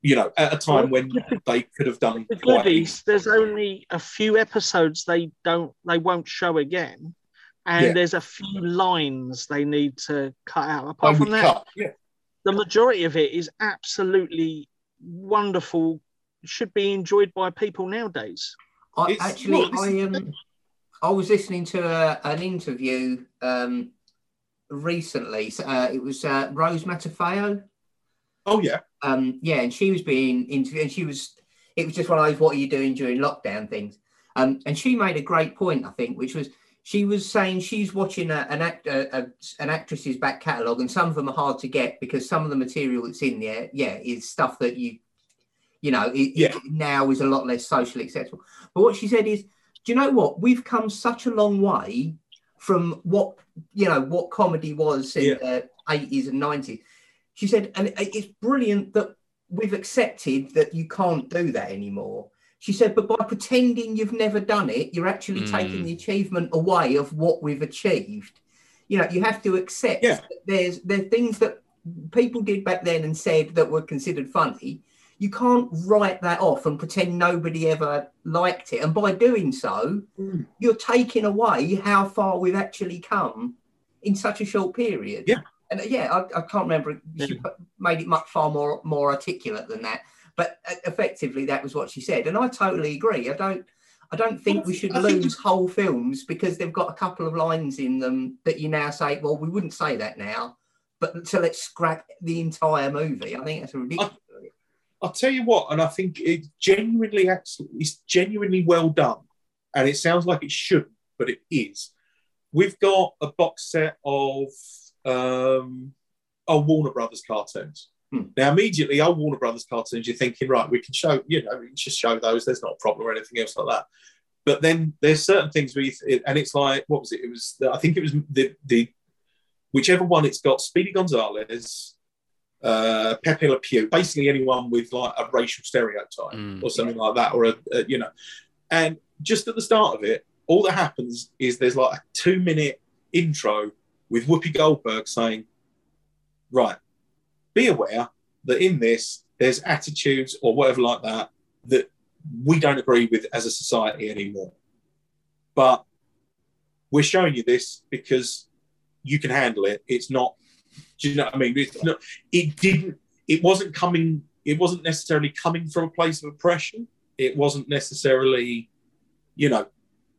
You know, at a time when they could have done The goodies, there's only a few episodes they don't they won't show again. And Yeah. there's a few lines they need to cut out. Apart I from that. Yeah. the majority of it is absolutely wonderful, should be enjoyed by people nowadays. I, It's- actually, well, this I is um, I was listening to a, an interview um, recently. Uh, it was uh, Rose Matafeo. Oh, yeah. Um, yeah, and she was being interviewed, and she was. It was just one of those "What are you doing during lockdown?" things. Um, and she made a great point, I think, which was she was saying she's watching a, an act a, a, an actress's back catalogue, and some of them are hard to get because some of the material that's in there, yeah, is stuff that you, you know, it, Yeah. it now is a lot less socially acceptable. But what she said is, do you know what? We've come such a long way from what you know what comedy was in Yeah. the eighties and nineties. She said, and uh, it's brilliant that we've accepted that you can't do that anymore. She said, but by pretending you've never done it, you're actually Mm. taking the achievement away of what we've achieved. You know, you have to accept Yeah. that there's there are things that people did back then and said that were considered funny. You can't write that off and pretend nobody ever liked it. And by doing so, Mm. you're taking away how far we've actually come in such a short period. Yeah. And uh, yeah, I, I can't remember. She put- made it much far more more articulate than that. But uh, effectively, that was what she said, and I totally agree. I don't. I don't think we should I lose whole films because they've got a couple of lines in them that you now say, well, we wouldn't say that now, but so let's scrap the entire movie. I think that's ridiculous. I'll tell you what, and I think it's genuinely actually it's genuinely well done. And it sounds like it shouldn't, but it is. We've got a box set of um old Warner Brothers cartoons. Hmm. Now immediately old Warner Brothers cartoons, you're thinking, right, we can show, you know, we can just show those, there's not a problem or anything else like that. But then there's certain things we, th- and it's like, what was it? It was I think it was the the whichever one it's got, Speedy Gonzales, uh, Pepe Le Pew, basically anyone with like a racial stereotype Mm. or something like that, or a, a you know, and just at the start of it, all that happens is there's like a two minute intro with Whoopi Goldberg saying, right, be aware that in this there's attitudes or whatever like that that we don't agree with as a society anymore. But we're showing you this because you can handle it. It's not, do you know what I mean? It's not, it didn't, it wasn't coming, it wasn't necessarily coming from a place of oppression. It wasn't necessarily, you know,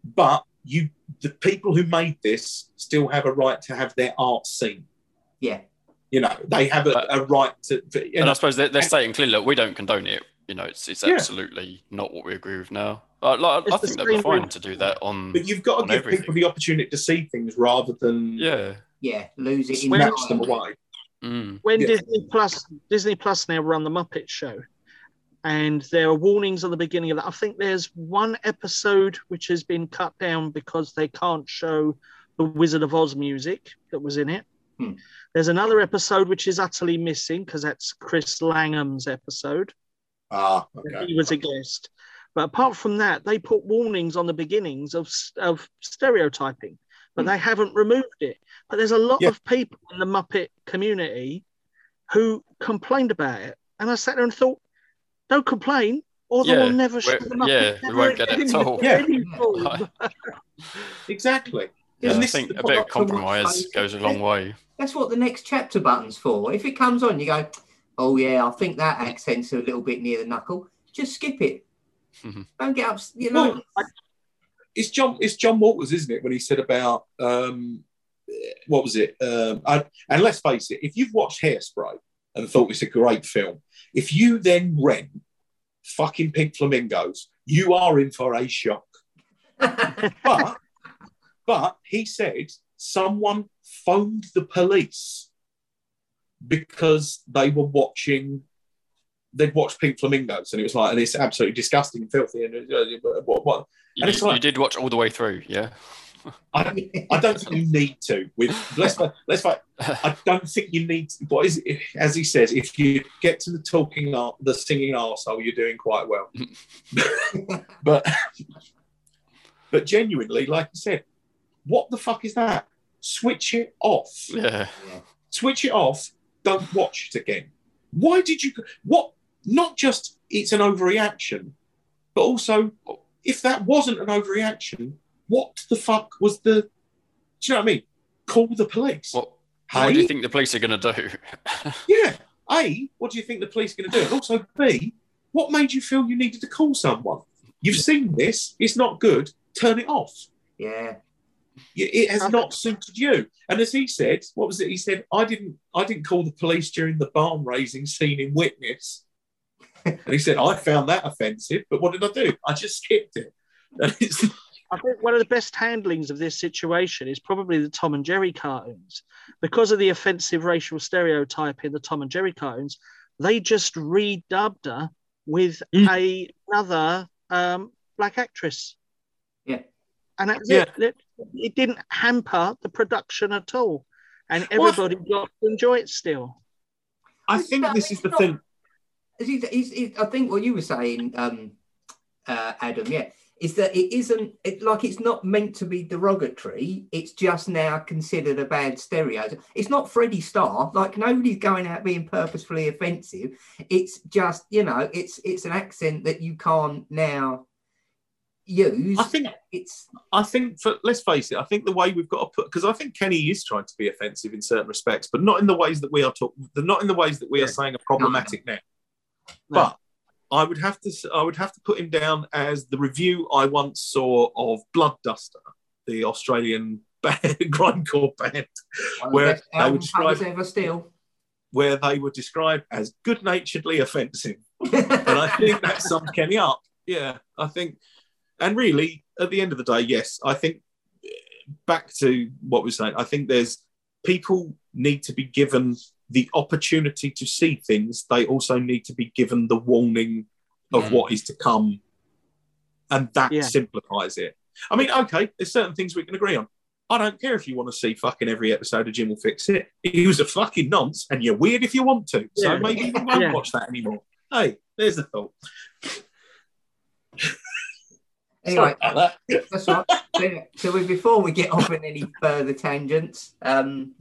but you, the people who made this still have a right to have their art seen. Yeah. You know, they have a, But- a right to, to And know, I suppose they're, they're stating clearly, look, we don't condone it. You know, it's it's Yeah. absolutely not what we agree with now. Uh, like, I It's the think that'd be fine with- to do that on. but you've got to give everything. people the opportunity to see things rather than Yeah. Yeah, lose it When- snatch them away. Mm. when Yeah. Disney Plus Disney Plus now run the Muppet Show, and there are warnings at the beginning of that. I think there's one episode which has been cut down because they can't show the Wizard of Oz music that was in it. Hmm. There's another episode which is utterly missing because that's Chris Langham's episode. Ah, okay. He was a guest. But apart from that, they put warnings on the beginnings of, of stereotyping, but Hmm. they haven't removed it. But there's a lot Yeah. of people in the Muppet community who complained about it. And I sat there and thought, don't complain, or they Yeah, will never show them up. yeah, we won't get it at all. Yeah. in any form. Exactly. Yeah, I think a bit of not so much compromise goes a long way. That's what the next chapter button's for. If it comes on, you go, oh yeah, I think that accent's a little bit near the knuckle. Just skip it. Mhm. Don't get up. You know, Well, It's John. It's John Waters, isn't it? When he said about um, what was it? Um, I, and let's face it, if you've watched Hairspray and thought it's a great film, if you then rent fucking Pink Flamingos, you are in for a shock. But but he said someone phoned the police because they were watching. They'd watched Pink Flamingos, and it was like, and it's absolutely disgusting and filthy. And uh, what, what You, And it's you did watch all the way through, yeah? I, I don't think you need to. With let's let's fa- I don't think you need. To, what is it? As he says, if you get to the talking, the singing arsehole, you're doing quite well. but but genuinely, like I said, what the fuck is that? Switch it off. yeah. Switch it off. Don't watch it again. Why did you? What? Not just it's an overreaction, but also if that wasn't an overreaction, what the fuck was the? Do you know what I mean? Call the police. What, Hey? what do you think the police are going to do? Yeah. A, what do you think the police are going to do? And also, B, what made you feel you needed to call someone? You've seen this. It's not good. Turn it off. yeah. Y- It has not suited you. And as he said, what was it? He said, "I didn't. I didn't call the police during the barn raising scene in Witness." and he said, "I found that offensive, but what did I do? I just skipped it." And it's, I think one of the best handlings of this situation is probably the Tom and Jerry cartoons. Because of the offensive racial stereotype in the Tom and Jerry cartoons, they just redubbed her with Mm. a, another um, black actress. Yeah. And that's Yeah. it. It. It didn't hamper the production at all. And Well, everybody got to enjoy it still. I think this is the thing. He's, he's, he's, I think what you were saying, um, uh, Adam, yeah, is that it isn't it, like it's not meant to be derogatory. It's just now considered a bad stereotype. It's not Freddie Starr. Like nobody's going out being purposefully offensive. It's just you know, it's it's an accent that you can't now use. I think it's I think, for, let's face it, I think the way we've got to put, because I think Kenny is trying to be offensive in certain respects, but not in the ways that we are talking, not in the ways that we are saying are problematic now. But I would have to, I would have to put him down as the review I once saw of Blood Duster, the Australian band, grindcore band, One of the Where they would describe- ever still. where they were described as good-naturedly offensive. and I think that sums Kenny up. Yeah, I think, and really, at the end of the day, yes, I think back to what we're saying. I think there's people need to be given the opportunity to see things. They also need to be given the warning of what is to come, and that Yeah. simplifies it. I mean, okay, there's certain things we can agree on. I don't care if you want to see fucking every episode of Jim will fix it. He was a fucking nonce, and you're weird if you want to. So Yeah. maybe you won't Yeah. watch that anymore. Hey, there's the thought. Anyway, Sorry about that. That's right. So, so we, before we get off in any further tangents, um,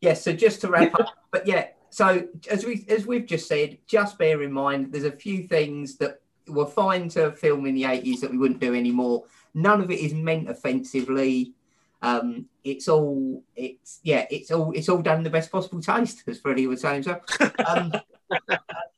yes. so just to wrap up, but yeah. So as we as we've just said, just bear in mind there's a few things that were fine to film in the 80s that we wouldn't do anymore. None of it is meant offensively. Um, it's all it's yeah, it's all it's all done in the best possible taste, as Freddie was saying. So um,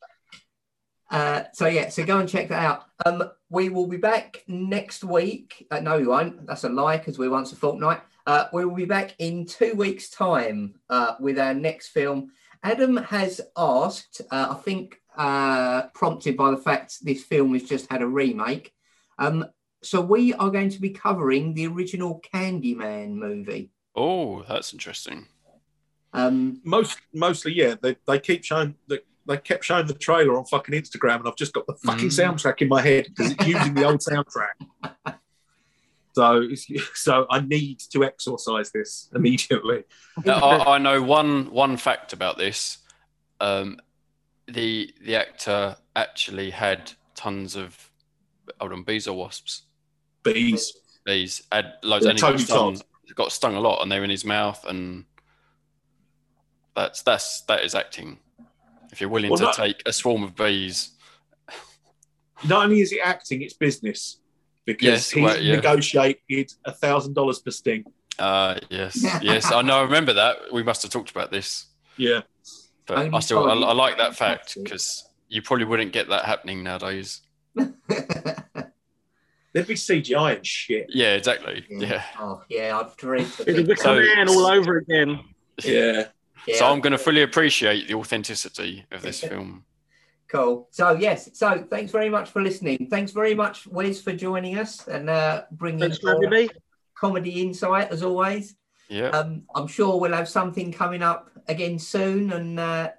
uh, so yeah, so go and check that out. Um, we will be back next week. Uh, no, we won't. That's a lie because we're once a fortnight. Uh, we will be back in two weeks' time uh, with our next film. Adam has asked, uh, I think, uh, prompted by the fact this film has just had a remake. Um, so we are going to be covering the original Candyman movie. Oh, that's interesting. Um, Most mostly, yeah. They, they keep showing the, they kept showing the trailer on fucking Instagram, and I've just got the fucking Mm. soundtrack in my head because it's using the old soundtrack. So, so I need to exorcise this immediately. Now, I, I know one one fact about this. Um, the the actor actually had tons of hold on bees or wasps. Bees. Bees had loads Yeah, and got stung, got stung a lot, and they're in his mouth, and that's that's that is acting. If you're willing Well, to no- take a swarm of bees, Not only is it acting, it's business because Yes, he's well, yeah. negotiated a thousand dollars per sting. uh, yes, yes, I know. I remember that. We must have talked about this, Yeah. but Only I still I, I like that fact because you probably wouldn't get that happening nowadays. There'd be CGI and shit. Yeah, exactly. Yeah. Oh, yeah, I've dreamed to It'll think. be So- man all over again. Yeah. Yeah. So I'm going to fully appreciate the authenticity of this film. Cool. So yes. So thanks very much for listening. Thanks very much, Wes, for joining us and uh, bringing Thanks your me. comedy insight as always. Yeah. Um, I'm sure we'll have something coming up again soon, and uh,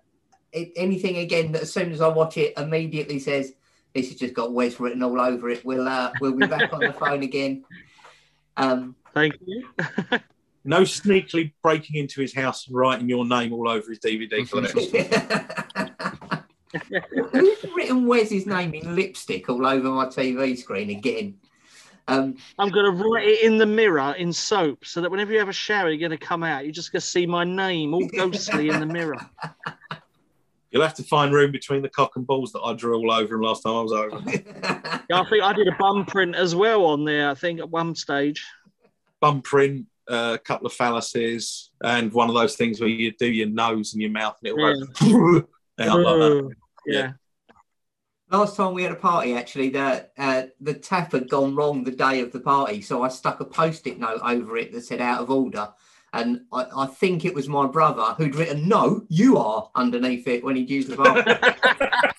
it, anything again that as soon as I watch it, immediately says this has just got Wes written all over it. We'll uh, we'll be back on the phone again. Um, Thank you. No sneakily breaking into his house and writing your name all over his DVD collection. Who's written Wes's name in lipstick all over my TV screen again? Um, I'm going to write it in the mirror in soap so that whenever you have a shower, you're going to come out. You're just going to see my name all ghostly in the mirror. You'll have to find room between the cock and balls that I drew all over him last time I was over. Yeah, I think I did a bum print as well on there, I think, at one stage. Bum print, a couple of fallacies, and one of those things where you do your nose and your mouth and it'll go out like that. yeah. Last time we had a party, actually, the uh, the tap had gone wrong the day of the party, so I stuck a post-it note over it that said "out of order," and I, I think it was my brother who'd written "No, you are" underneath it when he'd used the bathroom.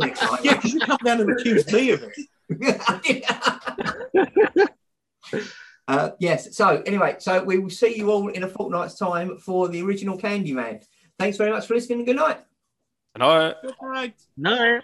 Yeah, because you come down and accuse me of it. uh, yes. So anyway, so we will see you all in a fortnight's time for the original Candyman. Thanks very much for listening. and Good night. And I Good night. No.